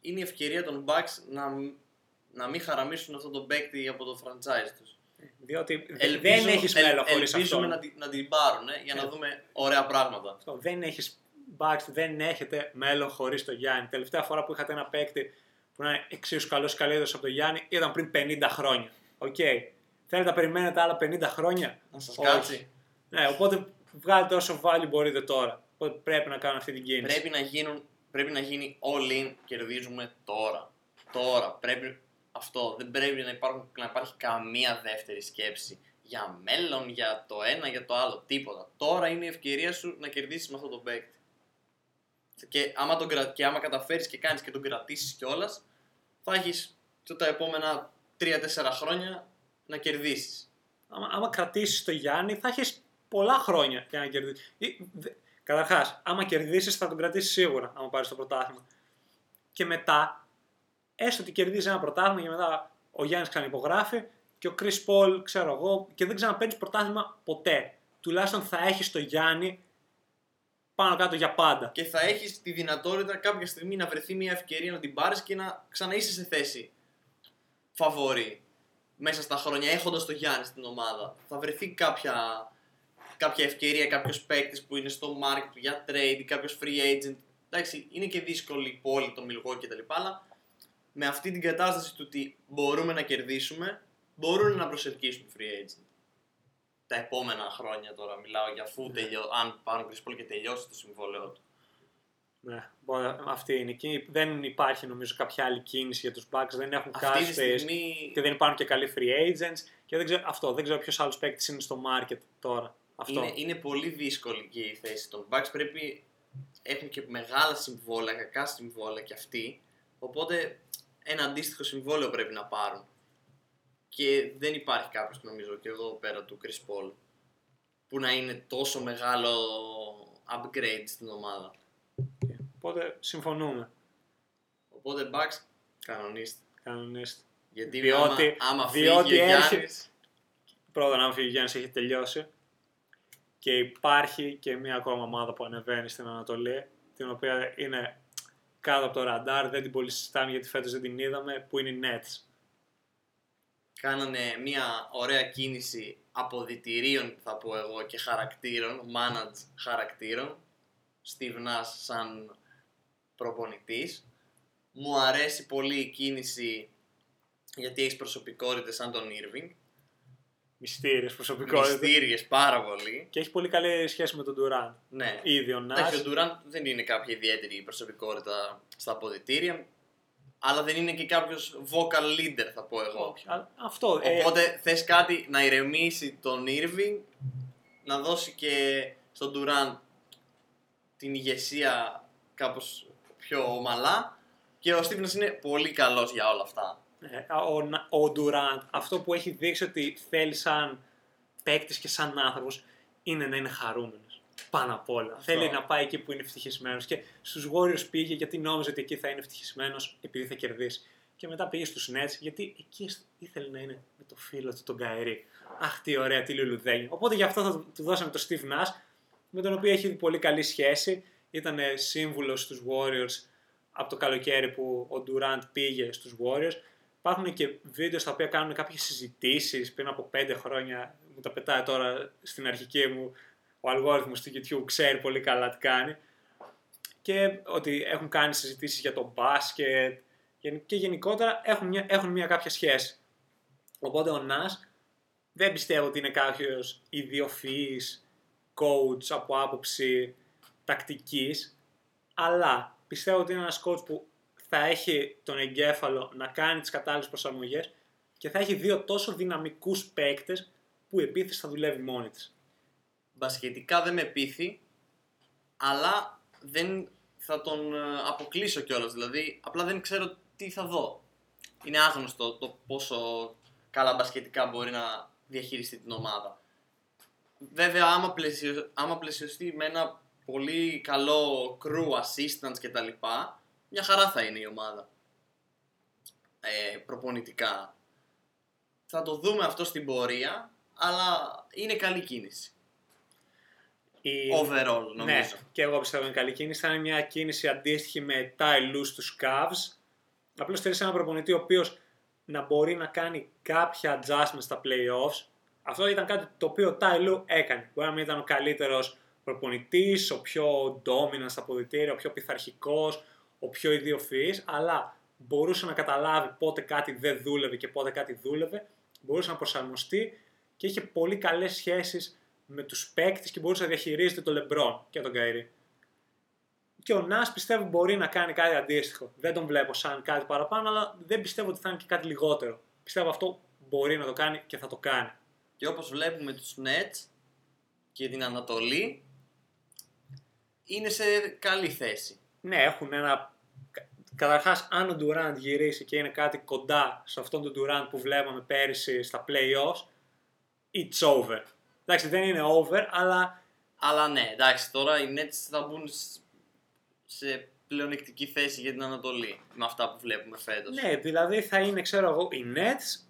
είναι η ευκαιρία των Bucks να, μ- να μην χαραμίσουν αυτόν τον παίκτη από το franchise τους. Διότι Ελπίζω- δεν έχεις ελ- μέλλον χωρίς Ελπίζουμε αυτό. να, τη- να την πάρουν ε, για να Ε. δούμε ωραία πράγματα. Αυτό. Δεν έχεις Bucks, δεν έχετε μέλλον χωρίς τον Γιάννη. Τελευταία φορά που είχατε ένα παίκτη που να είναι εξίσου καλός ή καλύτερος από τον Γιάννη ήταν πριν 50 χρόνια. Οκ. Θέλετε να περιμένετε άλλα 50 χρόνια; Να σας Όχι. κάτσει. Ναι, οπότε βγάλετε όσο value μπορείτε τώρα. Οπότε πρέπει να κάνουν αυτή την κίνηση. Πρέπει να, γίνουν, πρέπει να γίνει all in, κερδίζουμε τώρα. Τώρα. Πρέπει αυτό. Δεν πρέπει να, υπάρχουν, να υπάρχει καμία δεύτερη σκέψη για μέλλον, για το ένα, για το άλλο. Τίποτα. Τώρα είναι η ευκαιρία σου να κερδίσεις με αυτό το παίκτη. Και άμα, τον, κρα- και άμα καταφέρεις και κάνεις και τον κρατήσεις κιόλας, θα έχεις και τα επόμενα 3-4 χρόνια να κερδίσεις. άμα, άμα κρατήσεις το Γιάννη, θα έχεις πολλά χρόνια για να κερδίσει. Καταρχάς, άμα κερδίσεις, θα τον κρατήσεις σίγουρα, άμα πάρεις το πρωτάθλημα. Και μετά, έστω ότι κερδίζεις ένα πρωτάθλημα και μετά ο Γιάννης ξανυπογράφει και ο Chris Paul, ξέρω εγώ, και δεν ξαναπαίρνεις πρωτάθλημα ποτέ. Τουλάχιστον θα έχεις το Γιάννη πάνω κάτω για πάντα. και θα έχεις τη δυνατότητα κάποια στιγμή να βρεθεί μια ευκαιρία να την πάρεις και να ξαναείσαι σε θέση φαβορή μέσα στα χρόνια έχοντας το Γιάννη στην ομάδα. Θα βρεθεί κάποια, κάποια ευκαιρία, κάποιος παίκτης που είναι στο market για trade ή κάποιος free agent. Εντάξει, είναι και δύσκολη η πόλη, το Milwaukee κτλ. Αλλά με αυτή την κατάσταση του ότι μπορούμε να κερδίσουμε, μπορούν να προσελκύσουν free agent. Τα επόμενα χρόνια τώρα μιλάω για αφού τελειώ, αν πάρουν Chris Paul και τελειώσει το συμβόλαιό του. Ναι, μπορεί- αυτή είναι. Και δεν υπάρχει νομίζω κάποια άλλη κίνηση για τους Bucks, δεν έχουν Αυτή cash τη space στιγμή και δεν υπάρχουν και καλοί free agents και δεν ξέρω, αυτό, δεν ξέρω ποιος άλλος παίκτης είναι στο market τώρα. Αυτό. είναι, είναι πολύ δύσκολη και η θέση των Bucks. Πρέπει έχουν και μεγάλα συμβόλαια, κακά συμβόλαια κι αυτοί. Οπότε ένα αντίστοιχο συμβόλαιο πρέπει να πάρουν. Και δεν υπάρχει κάποιος νομίζω και εδώ πέρα του Chris Paul που να είναι τόσο μεγάλο upgrade στην ομάδα. Οπότε συμφωνούμε. Οπότε Bucks κανονίστε. Κανονίστε. Γιατί Διότι- άμα, άμα διότι φύγει ο έρχεται- Γιάννης, Πρώτον, αν φύγει ο Γιάννης έχει τελειώσει και υπάρχει και μία ακόμα ομάδα που ανεβαίνει στην Ανατολή, την οποία είναι κάτω από το ραντάρ, δεν την πολύ συζητάμε γιατί φέτος δεν την είδαμε, που είναι οι Nets. κάνανε μια ωραία κίνηση αποδητηρίων θα πω εγώ και χαρακτήρων, manage χαρακτήρων, Steve Nash σαν προπονητής. Μου αρέσει πολύ η κίνηση γιατί έχεις προσωπικότητες σαν τον Irving. Μυστήριες προσωπικότητες. Μυστήριες πάρα πολύ. Και έχει πολύ καλή σχέση με τον Durant. Ναι. Ήδη ο Εντάξει, Nash. ο Durant δεν είναι κάποια ιδιαίτερη προσωπικότητα στα αποδητήρια, αλλά δεν είναι και κάποιος vocal leader θα πω εγώ. Όχι, α- Αυτό. ε, Οπότε θες κάτι να ηρεμήσει τον Irving, να δώσει και στον Durant την ηγεσία κάπως πιο ομαλά και ο Stevens είναι πολύ καλός για όλα αυτά. Ε, ο, Να- ο Durant αυτό που έχει δείξει ότι θέλει σαν παίκτης και σαν άνθρωπος είναι να είναι χαρούμενος. Πάνω απ' όλα. Αυτό. Θέλει να πάει εκεί που είναι ευτυχισμένος. Και στους Warriors πήγε γιατί νόμιζε ότι εκεί θα είναι ευτυχισμένος επειδή θα κερδίσει. Και μετά πήγε στους Nets γιατί εκεί ήθελε να είναι με το φίλο του τον Καερή. Αχ, τι ωραία, τι λουλουδένιο. Οπότε γι' αυτό θα του- του δώσαμε το Steve Nash, με τον οποίο έχει πολύ καλή σχέση. Ήταν σύμβουλος στους Warriors από το καλοκαίρι που ο Durant πήγε στους Warriors. Υπάρχουν και βίντεο στα οποία κάνουν κάποιες συζητήσεις πριν από πέντε χρόνια. Μου τα πετάει τώρα στην αρχική μου. Ο αλγόριθμος του YouTube ξέρει πολύ καλά τι κάνει. Και ότι έχουν κάνει συζητήσεις για το μπάσκετ γεν- και γενικότερα έχουν μια, έχουν μια κάποια σχέση. Οπότε ο Νας δεν πιστεύω ότι είναι κάποιος ιδιοφυής coach από άποψη τακτικής, αλλά πιστεύω ότι είναι ένας coach που θα έχει τον εγκέφαλο να κάνει τις κατάλληλες προσαρμογές και θα έχει δύο τόσο δυναμικούς παίκτες που η επίθεση θα δουλεύει μόνη της. Μπασχετικά δεν με πείθει, αλλά δεν θα τον ε, αποκλείσω κιόλας. Δηλαδή, απλά δεν ξέρω τι θα δω. Είναι άγνωστο το πόσο καλά μπασκετικά μπορεί να διαχειριστεί την ομάδα. Βέβαια, άμα, πλαισιο, άμα πλαισιωστεί με ένα πολύ καλό crew, assistants κτλ. Μια χαρά θα είναι η ομάδα. Ε, προπονητικά. Θα το δούμε αυτό στην πορεία, αλλά είναι καλή κίνηση. Η... Overall, νομίζω. Ναι, και εγώ πιστεύω είναι καλή κίνηση. Θα είναι μια κίνηση αντίστοιχη με Ty Lue στους Cavs. Απλώς θέλεις έναν προπονητή ο οποίος να μπορεί να κάνει κάποια adjustments στα playoffs. Αυτό ήταν κάτι το οποίο ο Ty Lue έκανε. Μπορεί να μην ήταν ο καλύτερος προπονητής, ο πιο dominant στα αποδητήρια, ο πιο πειθαρχικός, ο πιο ιδιοφυής, αλλά μπορούσε να καταλάβει πότε κάτι δεν δούλευε και πότε κάτι δούλευε, μπορούσε να προσαρμοστεί και είχε πολύ καλές σχέσεις με τους παίκτες και μπορούσε να διαχειρίζεται τον Λεμπρόν και τον Καϊρή. Και ο Νας πιστεύω μπορεί να κάνει κάτι αντίστοιχο. Δεν τον βλέπω σαν κάτι παραπάνω, αλλά δεν πιστεύω ότι θα είναι και κάτι λιγότερο. Πιστεύω αυτό μπορεί να το κάνει και θα το κάνει. Και όπως βλέπουμε τους Nets και την Ανατολή, είναι σε καλή θέση. Ναι, έχουν ένα. Καταρχάς, αν ο Durant γυρίσει και είναι κάτι κοντά σε αυτόν τον Durant που βλέπαμε πέρυσι στα playoffs, it's over. Εντάξει, δεν είναι over, αλλά Αλλά ναι, εντάξει, τώρα οι Nets θα μπουν σ- σε πλεονεκτική θέση για την Ανατολή με αυτά που βλέπουμε φέτος. ναι, δηλαδή θα είναι, ξέρω εγώ, οι Nets,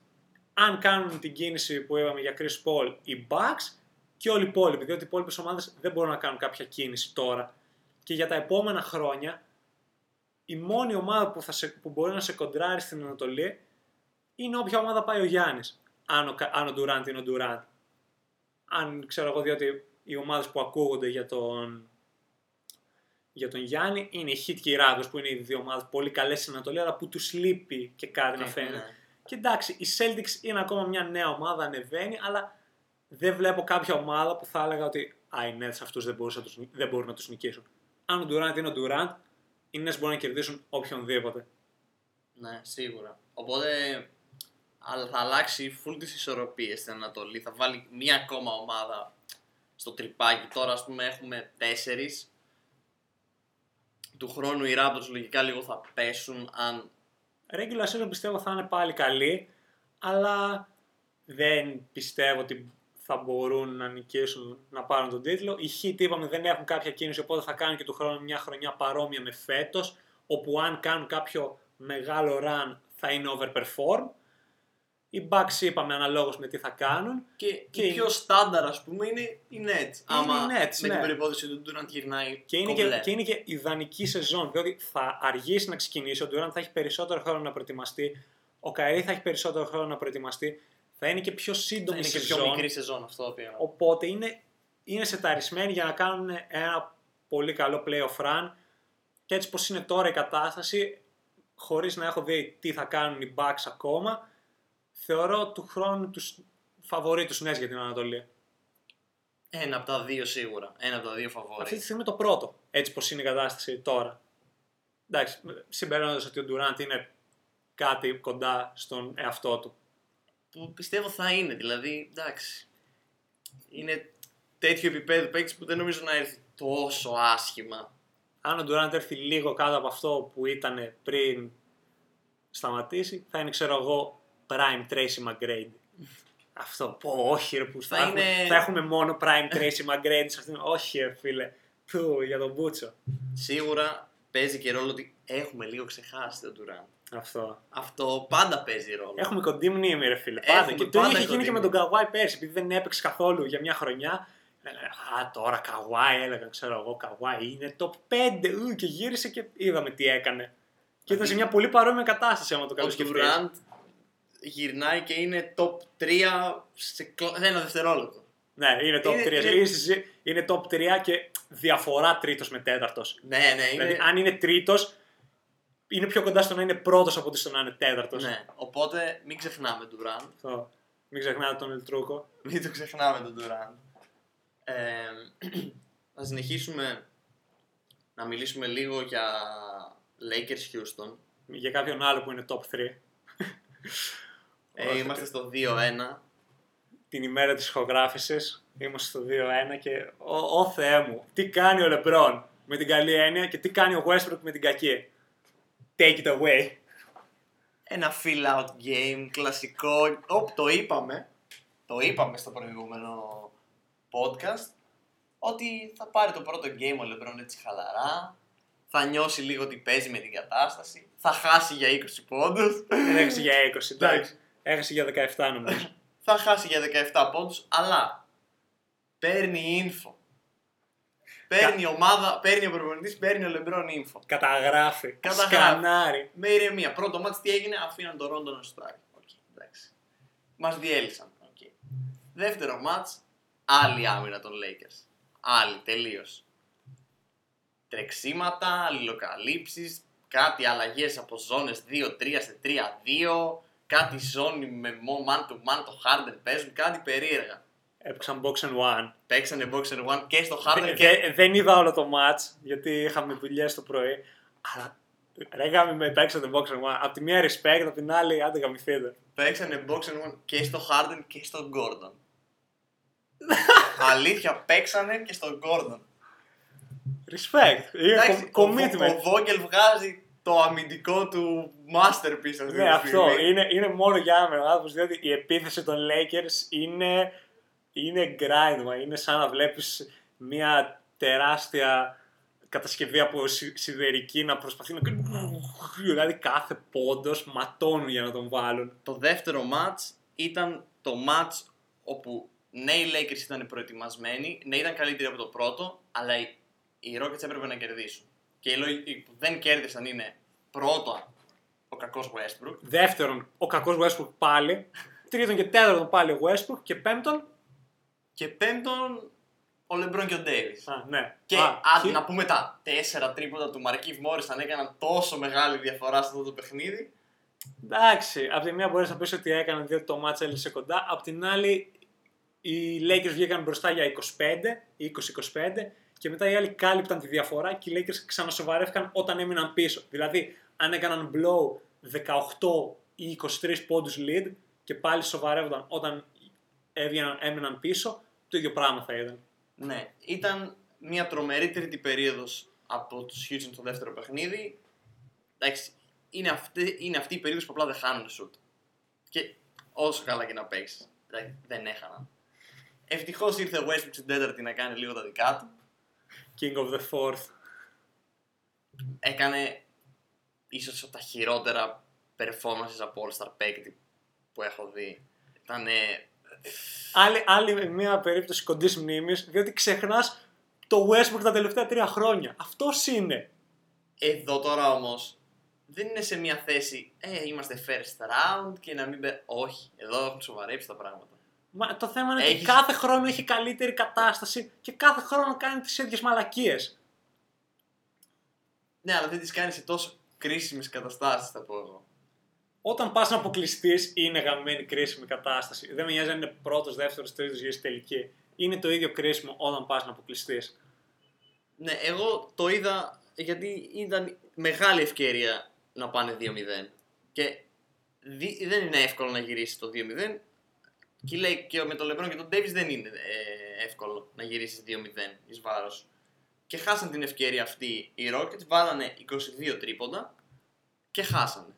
αν κάνουν την κίνηση που είπαμε για Chris Paul, οι Bucks και όλοι οι υπόλοιποι. Διότι οι υπόλοιπες ομάδες δεν μπορούν να κάνουν κάποια κίνηση τώρα. Και για τα επόμενα χρόνια, η μόνη ομάδα που, θα σε, που μπορεί να σε κοντράρει στην Ανατολή είναι όποια ομάδα πάει ο Γιάννης. Αν ο, Κα- αν ο Durant είναι ο Durant. Αν ξέρω εγώ, διότι οι ομάδες που ακούγονται για τον, για τον Γιάννη είναι η Heat και η Raptors που είναι οι δύο ομάδες πολύ καλές στην Ανατολή, αλλά που τους λείπει και κάτι να Ναι, φαίνεται. ναι. Και εντάξει, οι Celtics είναι ακόμα μια νέα ομάδα, ανεβαίνει, αλλά δεν βλέπω κάποια ομάδα που θα έλεγα ότι α, οι Nets αυτούς δεν, μπορούσαν να τους, δεν μπορούν να τους νικήσουν. Αν ο Durant είναι ο Durant, οι Nets μπορούν να κερδίσουν οποιονδήποτε. Ναι, σίγουρα. Οπότε αλλά θα αλλάξει full τις ισορροπίες στην Ανατολή. Θα βάλει μία ακόμα ομάδα στο τρυπάκι. Τώρα ας πούμε έχουμε τέσσερις. Του χρόνου οι Raptors λογικά λίγο θα πέσουν αν Regular season πιστεύω θα είναι πάλι καλή, αλλά δεν πιστεύω ότι θα μπορούν να νικήσουν να πάρουν τον τίτλο. Οι Heat είπαμε δεν έχουν κάποια κίνηση, οπότε θα κάνουν και του χρόνου μια χρονιά παρόμοια με φέτος, όπου αν κάνουν κάποιο μεγάλο run θα είναι overperform. Οι Bucks είπαμε αναλόγως με τι θα κάνουν. και, Και η είναι- πιο στάνταρ ας πούμε είναι η Nets. άμα οι Nets, με ναι. την προπόθεση ότι ο Durant γυρνάει Και είναι και, κομπλέ. και είναι και ιδανική σεζόν, διότι θα αργήσει να ξεκινήσει. Ο Durant θα έχει περισσότερο χρόνο να προετοιμαστεί. Ο Καϊρή θα έχει περισσότερο χρόνο να προετοιμαστεί. Θα είναι και πιο Θα σύντομη είναι και σεζόν. πιο μικρή σεζόν αυτό το οποίο. Οπότε είναι, είναι σεταρισμένοι για να κάνουν ένα πολύ καλό playoff run. Και έτσι πως είναι τώρα η κατάσταση, χωρίς να έχω δει τι θα κάνουν οι Bucks ακόμα, θεωρώ του χρόνου τους φαβορεί τους Nets για την Ανατολή. Ένα από τα δύο σίγουρα. Ένα από τα δύο Αυτή τη φαβόρι. στιγμή το πρώτο, έτσι πως είναι η κατάσταση τώρα. Εντάξει, συμπεραίνοντας ότι ο Durant είναι κάτι κοντά στον εαυτό του. Που πιστεύω θα είναι. Δηλαδή, εντάξει. Είναι τέτοιο επίπεδο παίκτης που δεν νομίζω να έρθει τόσο άσχημα. Αν ο Durant έρθει λίγο κάτω από αυτό που ήταν πριν σταματήσει, θα είναι, ξέρω εγώ, prime Tracy McGrady. Αυτό, πω, όχι ρε, που θα, Θα έχουμε, είναι- θα έχουμε μόνο prime Tracy McGrady σε αυτήν. Όχι ρε φίλε, του, για τον Μπούτσο. Σίγουρα παίζει και ρόλο ότι έχουμε λίγο ξεχάσει τον Durant. Αυτό. Αυτό πάντα παίζει ρόλο. Έχουμε κοντή μνήμη, ρε φίλε. Έχουμε Πάντα. Και το πάντα ίδιο είχε γίνει κοντή και με τον μνήμη. Καβάη πέρσι, επειδή δεν έπαιξε καθόλου για μια χρονιά. Λέγανε, Α, τώρα Καβάη, έλεγα, ξέρω εγώ, Καβάη είναι top 5. Ου, και γύρισε και είδαμε τι έκανε. Και ήταν σε μια πολύ παρόμοια κατάσταση, άμα το ο καλοσκεφτείς. Durant γυρνάει και είναι top 3 σε κλα- σε ένα δευτερόλεπτο. Ναι, είναι top Είναι- 3. είναι- Είναι... συζή- είναι top 3 και διαφορά τρίτος με τέταρτος. Ναι, ναι, είναι. Δηλαδή, αν είναι τρίτος, είναι πιο κοντά στο να είναι πρώτος από ότι στο να είναι τέταρτος. ναι. Οπότε μην ξεχνάμε τον Durant. Αυτό. Μην ξεχνάτε τον Ελτρούκο. Μην το ξεχνάμε τον Durant. Ε, θα συνεχίσουμε να μιλήσουμε λίγο για Lakers Houston. Για κάποιον άλλο που είναι top 3. Ε, Όχι, είμαστε στο 2-1. Την ημέρα της ηχογράφησης είμαστε στο 2-1 και ο, ο Θεέ μου, τι κάνει ο Λεμπρόν με την καλή έννοια και τι κάνει ο Westbrook με την κακή. Take it away. Ένα feel out game, κλασικό. Οπ, το είπαμε. Το είπαμε στο προηγούμενο podcast. Ότι θα πάρει το πρώτο game ο LeBron έτσι χαλαρά. Θα νιώσει λίγο ότι παίζει με την κατάσταση. Θα χάσει για 20 πόντους. Δεν έχασε για 20, εντάξει. Έχασε για 17 νομίζω. θα χάσει για 17 πόντους, αλλά παίρνει info. Παίρνει η ομάδα, παίρνει ο προπονητής, παίρνει ο LeBron info. Καταγράφει. Καταγράφει. Σκανάρει. Με ηρεμία. Πρώτο μάτς τι έγινε, αφήναν το Ρόντο να σουτάρει. Οκ, εντάξει. Μας διέλυσαν. Οκ. Δεύτερο μάτς, άλλη άμυνα των Lakers. Άλλη, τελείως. Τρεξίματα, αλληλοκαλύψεις, κάτι αλλαγές από ζώνες 2-3 σε 3-2, κάτι ζώνη με mo- man to man το Harden παίζουν, κάτι περίεργα. Έπαιξαν box and one. Παίξανε box and one και στο Harden Δε- και... δε- δεν είδα όλο το match γιατί είχαμε δουλειές το πρωί. Αλλά ρε γάμι με παίξατε box and one. Απ' τη μία respect, απ' την άλλη άντε γαμηθείτε. Παίξανε box and one και στο Harden και στον Gordon. Αλήθεια, παίξανε και στον Gordon. Respect. Είναι Εντάξει, co- ο, Βο- commitment. ο Vogel βγάζει το αμυντικό του masterpiece αυτή Ναι, τη αυτό. στιγμή. Είναι, είναι μόνο για άμενα ο άνθρωπος, διότι η επίθεση των Lakers είναι, είναι grind, μα. Είναι σαν να βλέπεις μια τεράστια κατασκευή από συ- σιδερική να προσπαθεί να κάνει... Δηλαδή κάθε πόντος ματώνουν για να τον βάλουν. Το δεύτερο match ήταν το match όπου ναι οι Lakers ήταν προετοιμασμένοι, ναι ήταν καλύτεροι από το πρώτο, αλλά οι, οι Rockets έπρεπε να κερδίσουν. Και οι λόγοι που δεν κέρδισαν είναι πρώτα ο κακός Westbrook, Δεύτερον, ο κακός Westbrook πάλι. Τρίτον και τέταρτον πάλι ο Westbrook. Και πέμπτον... και πέμπτον ο LeBron και ο Davis. Α, ναι. Και Α, αν και- να πούμε τα τέσσερα τρίποτα του Μαρκίβ Μόρισαν έκαναν τόσο μεγάλη διαφορά σε αυτό το παιχνίδι. Εντάξει, από τη μία μπορείς να πεις ότι έκαναν διότι το μάτς έλυσε κοντά. Απ' την άλλη, οι Lakers βγήκαν μπροστά για 25, 20-25 και μετά οι άλλοι κάλυπταν τη διαφορά και οι Lakers ξανασοβαρεύτηκαν όταν έμειναν πίσω. Δηλαδή, αν έκαναν blow 18 ή 23 πόντους lead και πάλι σοβαρεύονταν όταν έβγαιναν, έμειναν πίσω, το ίδιο πράγμα θα ήταν. Ναι, ήταν μια τρομερή τρίτη περίοδος από τους Houston στο δεύτερο παιχνίδι. Εντάξει, είναι αυτή, είναι αυτή η περίοδος που απλά δεν χάνουν σουτ. Και όσο καλά και να παίξεις, δεν έχαναν. Ευτυχώς ήρθε ο Westbrook στην τέταρτη να κάνει λίγο τα δικά του. King of the fourth. Έκανε ίσως τα χειρότερα performances από All-Star παίκτη που έχω δει. Ήταν Άλλη, άλλη μια περίπτωση κοντής μνήμης, διότι ξεχνάς το Westbrook τα τελευταία τρία χρόνια. Αυτός είναι. Εδώ τώρα όμως δεν είναι σε μια θέση, ε, είμαστε first round και να μην πε... Όχι, εδώ έχουν σοβαρέψει τα πράγματα. Μα το θέμα είναι ότι Έχεις- κάθε χρόνο έχει καλύτερη κατάσταση και κάθε χρόνο κάνει τις ίδιες μαλακίες. Ναι, αλλά δεν τις κάνεις σε τόσο κρίσιμες καταστάσεις, θα πω εγώ. Όταν πας να αποκλειστείς, είναι γαμμένη κρίσιμη κατάσταση. Δεν με νοιάζει αν είναι πρώτος, δεύτερος, τρίτος ή στη τελική. Είναι το ίδιο κρίσιμο όταν πας να αποκλειστείς. Ναι, εγώ το είδα γιατί ήταν μεγάλη ευκαιρία να πάνε 2-0. Και δι- δεν είναι εύκολο να γυρίσεις το 2-0. Και λέει και με τον Λεμπρόν και τον Ντέβις δεν είναι ε, εύκολο να γυρίσεις 2-0 εις βάρος. Και χάσαν την ευκαιρία αυτή οι Rockets, βάλανε 22 τρίποντα και χάσανε.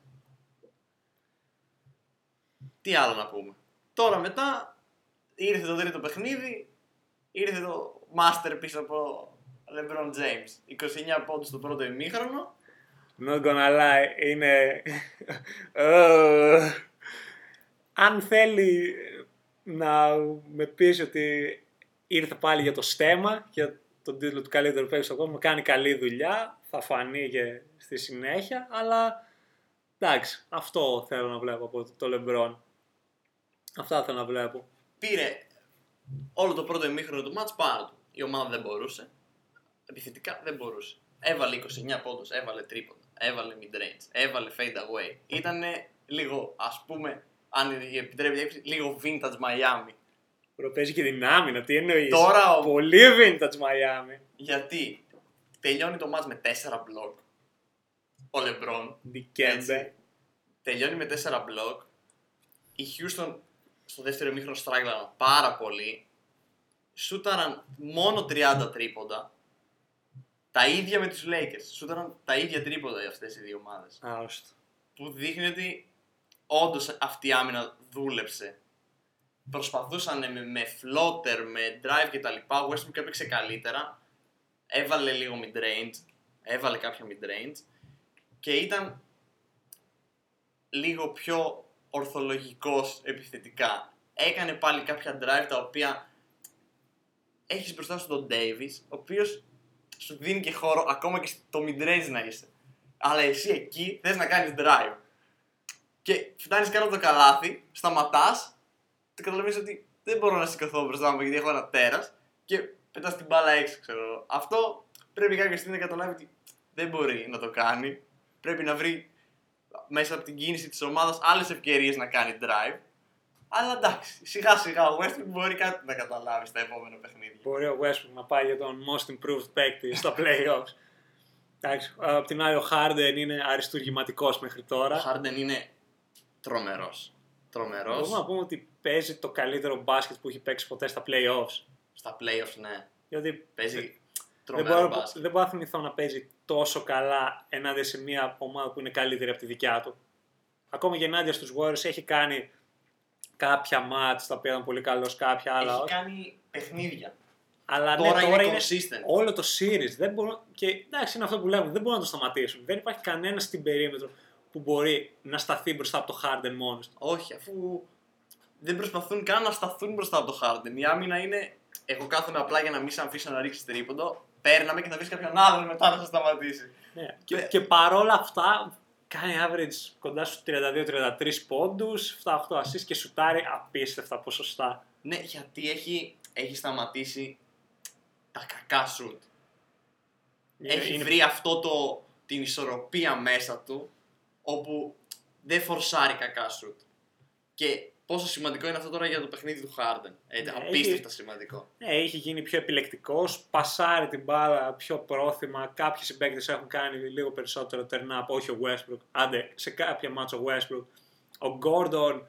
Τι άλλο να πούμε. Τώρα μετά ήρθε το τρίτο παιχνίδι, ήρθε το masterpiece από LeBron James. 29 πόντους στο πρώτο ημίχρονο. Not gonna lie, είναι... Ε, αν θέλει να με πείσει ότι ήρθε πάλι για το στέμα, για τον τίτλο του καλύτερου παίκτη στον κόσμο, κάνει καλή δουλειά, θα φανεί και στη συνέχεια, αλλά εντάξει, αυτό θέλω να βλέπω από το LeBron. Αυτά θέλω να βλέπω. Πήρε όλο το πρώτο ημίχρονο του μάτς πάνω του. Η ομάδα δεν μπορούσε. Επιθετικά δεν μπορούσε. Έβαλε 29 πόντους, έβαλε τρίποντα, έβαλε mid-range, έβαλε fade away. Ήτανε λίγο, ας πούμε, αν επιτρέπει η έκφραση, λίγο vintage Miami. Μπρο, παίζει και δυνάμει, τι εννοείς. Τώρα ο- Πολύ vintage Miami. Γιατί τελειώνει το μάτς με 4 μπλοκ. Ο LeBron Δικέμπε. τελειώνει με 4 μπλοκ. Οι Houston στο δεύτερο ημίχρονο στράγγλαναν πάρα πολύ. Σούταραν μόνο 30 τρίποντα. Τα ίδια με τους Lakers. Σούταραν τα ίδια τρίποντα για αυτές οι δύο ομάδες. Άρρωστο. Που δείχνει ότι όντως αυτή η άμυνα δούλεψε. Προσπαθούσαν με, με floater, με drive κτλ. Ο Westbrook έπαιξε καλύτερα. Έβαλε λίγο mid-range. Έβαλε κάποια mid-range. Και ήταν λίγο πιο ορθολογικός επιθετικά. Έκανε πάλι κάποια drive τα οποία έχεις μπροστά σου τον Davis, ο οποίος σου δίνει και χώρο ακόμα και στο mid-range να είσαι. Αλλά εσύ εκεί θες να κάνεις drive. Και φτάνεις κάτω από το καλάθι, σταματάς και καταλαβαίνεις ότι δεν μπορώ να σηκωθώ μπροστά μου γιατί έχω ένα τέρας και πετάς την μπάλα έξω, ξέρω εγώ. Αυτό πρέπει κάποια στιγμή να καταλάβει ότι δεν μπορεί να το κάνει. Πρέπει να βρει μέσα από την κίνηση της ομάδας άλλες ευκαιρίες να κάνει drive. Αλλά εντάξει, σιγά σιγά ο Westbrook μπορεί κάτι να καταλάβει στα επόμενα παιχνίδια. Μπορεί ο Westbrook να πάει για τον most improved παίκτη στα playoffs. Εντάξει, απ' την άλλη ο Harden είναι αριστουργηματικός μέχρι Ο τώρα. Harden είναι τρομερός. Τρομερός. Μπορούμε να πούμε ότι παίζει το καλύτερο μπάσκετ που έχει παίξει ποτέ στα playoffs. Στα playoffs, ναι. Γιατί Παίζει δεν τρομερό μπορώ, μπάσκετ. δεν μπορώ να θυμηθώ να παίζει τόσο καλά ενάντια σε μια ομάδα που είναι καλύτερη από τη δικιά του. Ακόμα και ενάντια στους Warriors έχει κάνει κάποια μάτς τα οποία ήταν πολύ καλός, κάποια άλλα Έχει όχι. κάνει παιχνίδια. Αλλά Τώρα ναι, είναι τώρα είναι consistent. όλο το series. Δεν μπορούν, και εντάξει, είναι αυτό που λέμε, δεν μπορούν να το σταματήσουν. Δεν υπάρχει κανένα στην περίμετρο που μπορεί να σταθεί μπροστά από το Harden μόνος του. Όχι, αφού δεν προσπαθούν καν να σταθούν μπροστά από το Harden. Η άμυνα είναι. Εγώ κάθομαι απλά για να μην σε αφήσω να ρίξεις τρίποντο. Παίρναμε και θα βρεις κάποιον άλλον μετά να σε σταματήσει. Ναι. Και, Ναι. και παρόλα αυτά κάνει average κοντά στους 32-33 πόντους, 7-8 assists και σουτάρει απίστευτα ποσοστά. Ναι, γιατί έχει, έχει σταματήσει τα κακά σουτ. Έχει είναι- βρει αυτό το, την ισορροπία μέσα του όπου δεν φορσάρει κακά σουτ. Και πόσο σημαντικό είναι αυτό τώρα για το παιχνίδι του Harden. Ε, Ναι, απίστευτα έχει- σημαντικό. Ναι, έχει γίνει πιο επιλεκτικός, πασάρει την μπάλα πιο πρόθυμα. Κάποιοι συμπαίκτες έχουν κάνει λίγο περισσότερο turn up, όχι ο Westbrook. Άντε, σε κάποια μάτσα ο Westbrook. Ο Gordon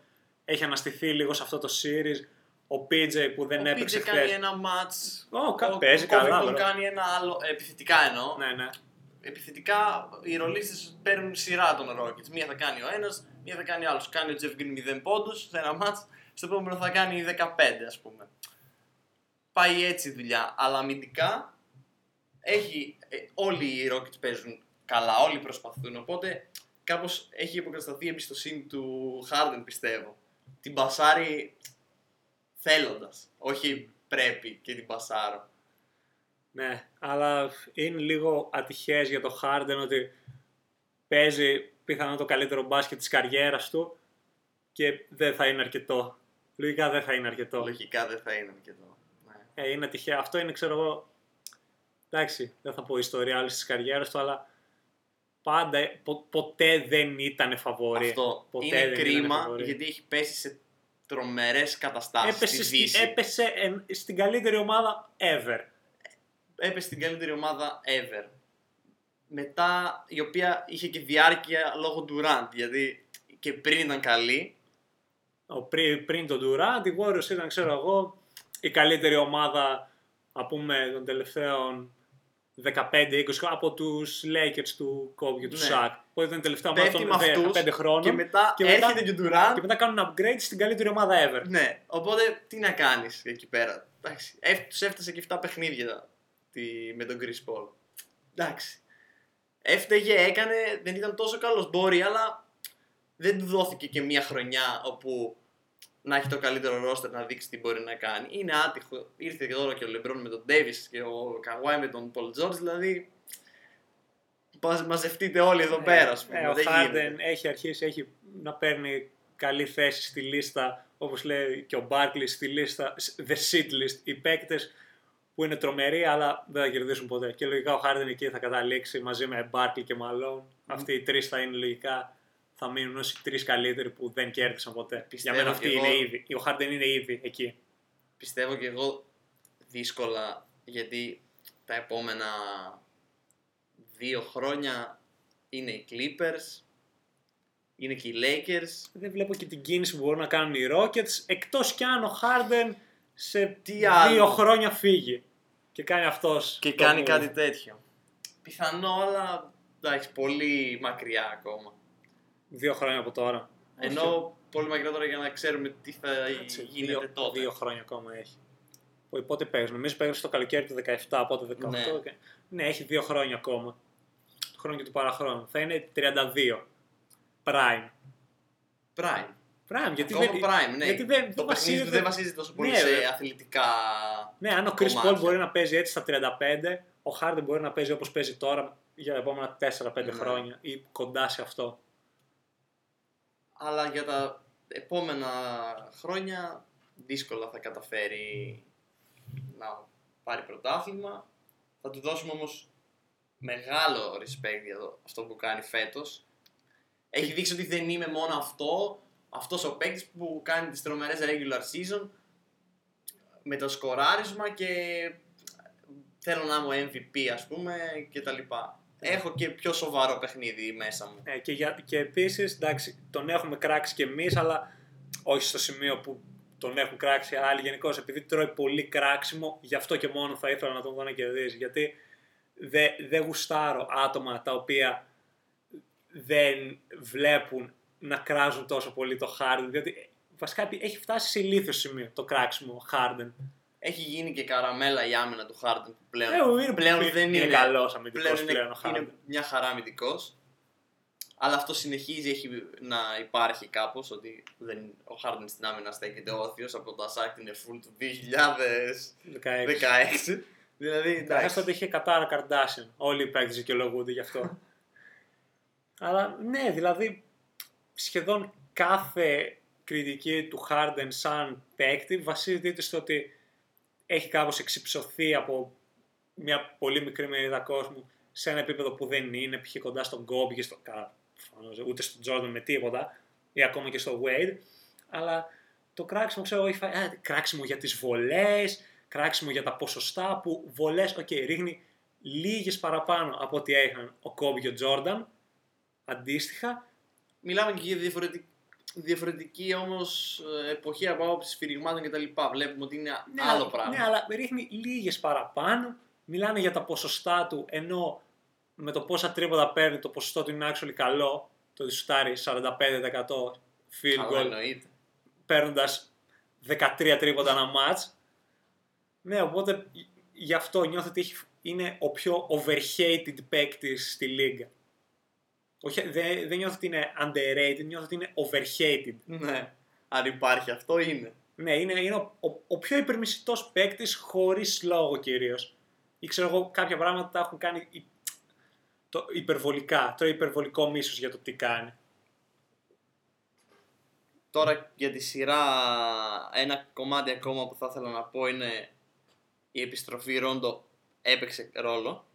έχει αναστηθεί λίγο σε αυτό το series. Ο PJ που δεν ο έπαιξε PJ κάνει χθες. ένα μάτς. Ω, κα- ο παίζει ο καλά, Covington bro. κάνει ένα άλλο. ε, Επιθετικά εννοώ. Ναι, ναι. Επιθετικά οι ρολίστες παίρνουν σειρά των Rockets. Μία θα κάνει ο ένας, μία θα κάνει ο άλλος. Κάνει ο Jeff Green 0 πόντους σε ένα μάτς, στο επόμενο θα κάνει 15 ας πούμε. Πάει έτσι η δουλειά. Αλλά αμυντικά έχει, ε, όλοι οι Rockets παίζουν καλά, όλοι προσπαθούν. Οπότε κάπως έχει υποκατασταθεί η εμπιστοσύνη του Harden πιστεύω. Την πασάρει θέλοντας, όχι πρέπει και την πασάρω. Ναι, αλλά είναι λίγο ατυχές για το Harden ότι παίζει πιθανόν το καλύτερο μπάσκετ της καριέρας του και δεν θα είναι αρκετό. Λογικά δεν θα είναι αρκετό. Λογικά δεν θα είναι αρκετό. Ναι. Ε, είναι τυχαίο. Αυτό είναι, ξέρω εγώ, εντάξει, δεν θα πω ιστορία όλη της καριέρας του, αλλά πάντα, ε, πο- ποτέ δεν ήταν φαβορή. Αυτό ποτέ είναι δεν ήταν κρίμα φαβορί. γιατί έχει πέσει σε τρομερές καταστάσεις έπεσε, στη στη- Δύση. έπεσε εν- στην καλύτερη ομάδα ever. έπεσε στην καλύτερη ομάδα ever. Μετά, η οποία είχε και διάρκεια λόγω του Durant, γιατί και πριν ήταν καλή. Ο, πριν, πριν τον Durant, οι Warriors ήταν, ξέρω εγώ, η καλύτερη ομάδα, να πούμε, των τελευταίων 15-20 από τους Lakers του Kobe και του Ναι. Shaq. Που ήταν η τελευταία ομάδα Πέφτει των με αυτούς 15 χρόνων. και μετά και μετά- έρχεται και ο Durant. και μετά κάνουν upgrade στην καλύτερη ομάδα ever. Ναι, οπότε τι να κάνεις εκεί πέρα. Εντάξει, έφ- τους έφτασε και 7 παιχνίδια τη, με τον Chris Paul. Εντάξει. Έφταιγε, έκανε, δεν ήταν τόσο καλός. Μπορεί, αλλά δεν του δόθηκε και μια χρονιά όπου να έχει το καλύτερο ρόστερ να δείξει τι μπορεί να κάνει. Είναι άτυχο. Ήρθε και τώρα και ο Λεμπρόν με τον Ντέβις και ο Καουάι με τον Πολ Τζόρτζ, δηλαδή πας- μαζευτείτε όλοι εδώ πέρα, ας πούμε. Ε, ο δεν Harden γίνεται. έχει αρχίσει έχει να παίρνει καλή θέση στη λίστα, όπως λέει και ο Barkley στη λίστα, the shit list, οι παίκτες που είναι τρομεροί αλλά δεν θα κερδίσουν ποτέ. Και λογικά ο Harden εκεί θα καταλήξει μαζί με Barkley και Malone. Αυτοί οι τρεις θα είναι λογικά θα μείνουν ως οι τρεις καλύτεροι που δεν κέρδισαν ποτέ. Πιστεύω Για μένα και αυτή εγώ- είναι ήδη. Ο Harden είναι ήδη εκεί. Πιστεύω και εγώ δύσκολα γιατί τα επόμενα δύο χρόνια είναι οι Clippers, είναι και οι Lakers. Δεν βλέπω και την κίνηση που μπορούν να κάνουν οι Rockets, εκτός κι αν ο Harden σε Τι δύο άλλο. χρόνια φύγει. Και κάνει αυτός Και το κάνει move. κάτι τέτοιο. Πιθανό, αλλά εντάξει, πολύ μακριά ακόμα. Δύο χρόνια από τώρα. Ενώ πολύ μακριά τώρα για να ξέρουμε τι θα Έτσι, γίνεται δύο, τότε. Δύο χρόνια ακόμα έχει. Πο- Πότε παίζουν. Εμείς παίζουμε στο καλοκαίρι του 17, οπότε 18. Ναι. και- ναι, έχει δύο χρόνια ακόμα. Το χρόνο και του παραχρόνου. Θα είναι 32. Prime. Prime. Prime, γιατί Ακόμα δεν, prime, ναι. γιατί δεν, το δεν παιχνίδι του βασίζεται... δεν βασίζεται τόσο πολύ Ναι, σε ρε. αθλητικά. Ναι, αν ο Chris κομμάτια. Paul μπορεί να παίζει έτσι στα 35, ο Harden μπορεί να παίζει όπως παίζει τώρα για τα επόμενα 4-5 Ναι. χρόνια ή κοντά σε αυτό. αλλά για τα επόμενα χρόνια δύσκολα θα καταφέρει να πάρει πρωτάθλημα. Θα του δώσουμε όμως μεγάλο respect για το, αυτό που κάνει φέτος. Έχει δείξει ότι δεν είμαι μόνο αυτό, αυτός ο παίκτης που κάνει τις τρομερές regular season με το σκοράρισμα και θέλω να είμαι ο MVP ας πούμε και τα λοιπά. Έχω και πιο σοβαρό παιχνίδι μέσα μου. Ε, και, για, και επίσης, εντάξει, τον έχουμε κράξει κι εμείς, αλλά όχι στο σημείο που τον έχουν κράξει άλλοι γενικώς. Επειδή τρώει πολύ κράξιμο, γι' αυτό και μόνο θα ήθελα να τον δω να κερδίζει. Γιατί δεν δεν γουστάρω άτομα τα οποία δεν βλέπουν να κράζουν τόσο πολύ το Harden. Διότι βασικά έχει φτάσει σε ηλίθιος σημείο το κράξιμο ο Harden. Έχει γίνει και καραμέλα η άμυνα του Harden που πλέον, Ε, είναι, πλέον είναι, δεν είναι, είναι. καλός αμυντικός πλέον είναι, πλέον ο Harden. είναι μια χαρά αμυντικός. Αλλά αυτό συνεχίζει έχει να υπάρχει κάπως ότι δεν, ο Harden στην άμυνα στέκεται όρθιος από το Attack είναι full του 2016. 16. δηλαδή Εντάξει, εντάξει. τότε είχε κατάρα Καρντάσιον. Όλοι οι παίκτες δικαιολογούνται γι' αυτό. Αλλά ναι, δηλαδή σχεδόν κάθε κριτική του Harden σαν παίκτη βασίζεται είτε στο ότι έχει κάπως εξυψωθεί από μια πολύ μικρή μερίδα κόσμου σε ένα επίπεδο που δεν είναι, π.χ. κοντά στον Kobe και στο καλά, προφανώς, ούτε στον Jordan με τίποτα ή ακόμα και στο Wade, αλλά το κράξιμο ξέρω εγώ έχει φάει, α, κράξιμο για τις βολές, κράξιμο για τα ποσοστά που βολές, οκ, ρίχνει λίγες παραπάνω από ό,τι είχαν ο Kobe και ο Jordan, αντίστοιχα, Μιλάμε και για διαφορετική, διαφορετική όμως ε, εποχή από άποψη σφυριγμάτων κτλ. Βλέπουμε ότι είναι Ναι, άλλο αλλά- πράγμα. Ναι, αλλά ρίχνει λίγες παραπάνω. Μιλάνε για τα ποσοστά του, ενώ με το πόσα τρίποτα παίρνει το ποσοστό του είναι actually καλό. Το ότι σουτάρει 45% field Καλά goal, εννοείται. παίρνοντας 13 τρίποτα ένα match. Ναι, οπότε γι' αυτό νιώθω ότι έχει- είναι ο πιο overhated παίκτης στη λίγα. Όχι, δεν, δεν νιώθω ότι είναι underrated, νιώθω ότι είναι overhated. Ναι. Αν υπάρχει αυτό είναι. Ναι, είναι, είναι ο, ο, ο πιο υπερμισητός παίκτης χωρίς λόγο κυρίως. Ή ξέρω εγώ, κάποια πράγματα τα έχουν κάνει οι- το υπερβολικά, το υπερβολικό μίσος για το τι κάνει. Τώρα για τη σειρά ένα κομμάτι ακόμα που θα ήθελα να πω είναι η επιστροφή Ρόντο έπαιξε ρόλο.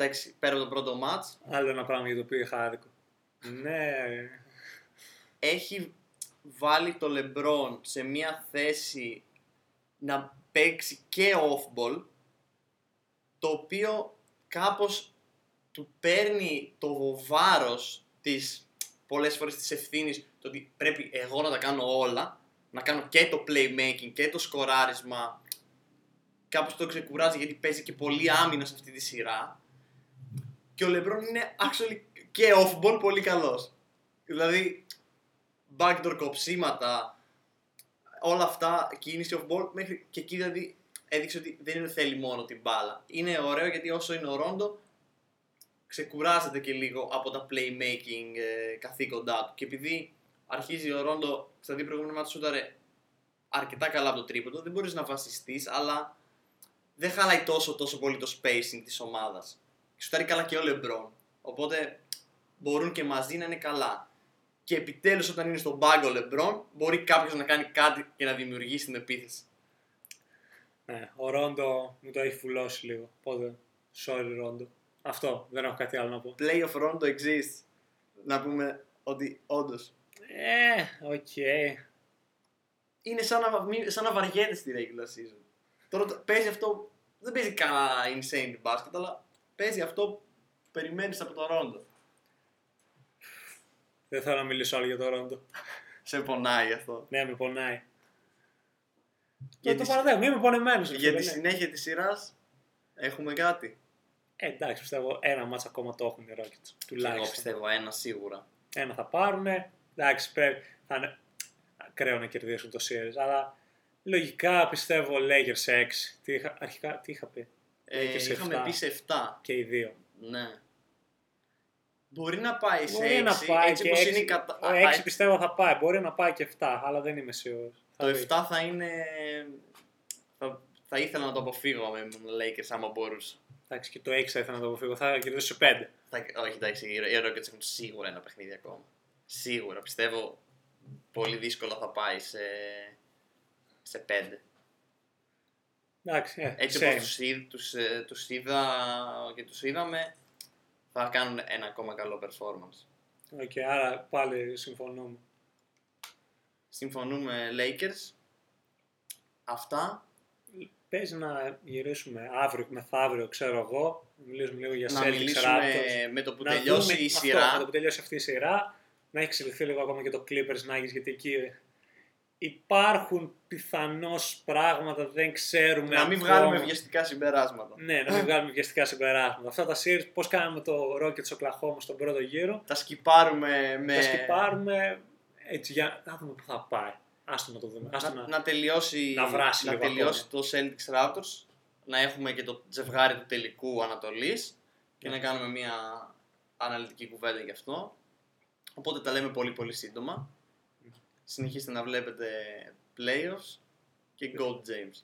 Εντάξει, πέρα από το πρώτο μάτς, Άλλο ένα πράγμα για το οποίο είχα άδικο. ναι, έχει βάλει το Λεμπρόν σε μια θέση να παίξει και off-ball το οποίο κάπως του παίρνει το βάρος της πολλές φορές της ευθύνης το ότι πρέπει εγώ να τα κάνω όλα να κάνω και το playmaking και το σκοράρισμα. Κάπως το ξεκουράζει γιατί παίζει και πολύ άμυνα σε αυτή τη σειρά και ο Λεμπρόν είναι actually και off-ball πολύ καλός δηλαδή backdoor κοψίματα, όλα αυτά, κίνηση off ball, μέχρι και εκεί δηλαδή έδειξε ότι δεν είναι θέλει μόνο την μπάλα. Είναι ωραίο γιατί όσο είναι ο Ρόντο, ξεκουράζεται και λίγο από τα playmaking ε, καθήκοντά του. Και επειδή αρχίζει ο Ρόντο στα δύο προηγούμενα μάτια σούταρε αρκετά καλά από το τρίποντο, δεν μπορείς να βασιστείς, αλλά δεν χαλάει τόσο τόσο πολύ το spacing της ομάδας. Και σουτάρει καλά και ο Λεμπρόν. Οπότε μπορούν και μαζί να είναι καλά και επιτέλους όταν είναι στον πάγκο Λεμπρόν μπορεί κάποιος να κάνει κάτι και να δημιουργήσει την επίθεση. ναι, ο Ρόντο μου το έχει βουλώσει λίγο. Οπότε, sorry Ρόντο. Αυτό, δεν έχω κάτι άλλο να πω. Playoff Rondo exists. Να πούμε ότι όντως. Ε, οκ. Είναι σαν να, μη- σαν να βαριέται στη regular season. Τώρα το- παίζει αυτό. Δεν παίζει κανένα insane μπάσκετ, αλλά παίζει αυτό που περιμένεις από το Ρόντο. Δεν θέλω να μιλήσω άλλο για το Ρόντο. Σε πονάει αυτό. Ναι, με πονάει. Για το τη- παραδέχομαι, είμαι πονεμένος. Για τη ναι. συνέχεια της σειράς έχουμε κάτι. Ε, εντάξει, πιστεύω ένα μάτς ακόμα το έχουν οι Rockets. Και Τουλάχιστον. Εγώ πιστεύω ένα σίγουρα. Ένα θα πάρουν. Εντάξει, πρέπει. Θα είναι ακραίο να κερδίσουν το series. Αλλά λογικά πιστεύω Lakers σε 6. Τι είχα, αρχικά, τι είχα πει; Ε, και σε είχαμε 7. πει σε 7. Και οι δύο. Ναι. Μπορεί να πάει σε Μπορεί 6, να πάει έτσι και όπως 6. είναι η κατα... Ο α, 6 α, πιστεύω θα πάει. Μπορεί να πάει και 7, αλλά δεν είμαι σίγουρος. Θα Το δεις. 7 θα είναι... Θα, θα ήθελα να το αποφύγω με ήμουν Lakers άμα μπορούσα. Εντάξει, και το 6 θα ήθελα να το αποφύγω. Θα κερδίσω σε 5. Θα, όχι εντάξει, οι οι Rockets έχουν σίγουρα ένα παιχνίδι ακόμα. Σίγουρα, πιστεύω πολύ δύσκολα θα πάει σε, σε 5. Εντάξει, ε, Έτσι same. όπως τους, είδ- τους, ε, τους είδα και τους είδαμε, θα κάνουν ένα ακόμα καλό performance. OK, άρα πάλι συμφωνούμε. Συμφωνούμε Lakers. Αυτά. Παίζει να γυρίσουμε αύριο, μεθαύριο, ξέρω εγώ. Να μιλήσουμε λίγο για να Celtics μιλήσουμε Raptors. με το που να τελειώσει δούμε η αυτό, σειρά. με το που τελειώσει αυτή η σειρά, να έχει εξελιχθεί λίγο ακόμα και το Clippers Nuggets, γιατί εκεί υπάρχουν πιθανώς πράγματα, δεν ξέρουμε Να μην ακόμα. βγάλουμε βιαστικά συμπεράσματα. Ναι, να μην βγάλουμε βιαστικά συμπεράσματα. Αυτά τα series, πώς κάναμε το Rockets Oklahoma στον πρώτο γύρο, Τα σκυπάρουμε με. τα σκυπάρουμε έτσι για να δούμε πού θα πάει. Άστο να το δούμε. Άστο Να, να... να τελειώσει, να βράσει να λίγο τελειώσει το Celtics Raptors. Να έχουμε και το ζευγάρι του τελικού Ανατολής και Ναι. να κάνουμε μια αναλυτική κουβέντα γι' αυτό. Οπότε τα λέμε πολύ πολύ σύντομα. Συνεχίστε να βλέπετε playoffs και Gold James.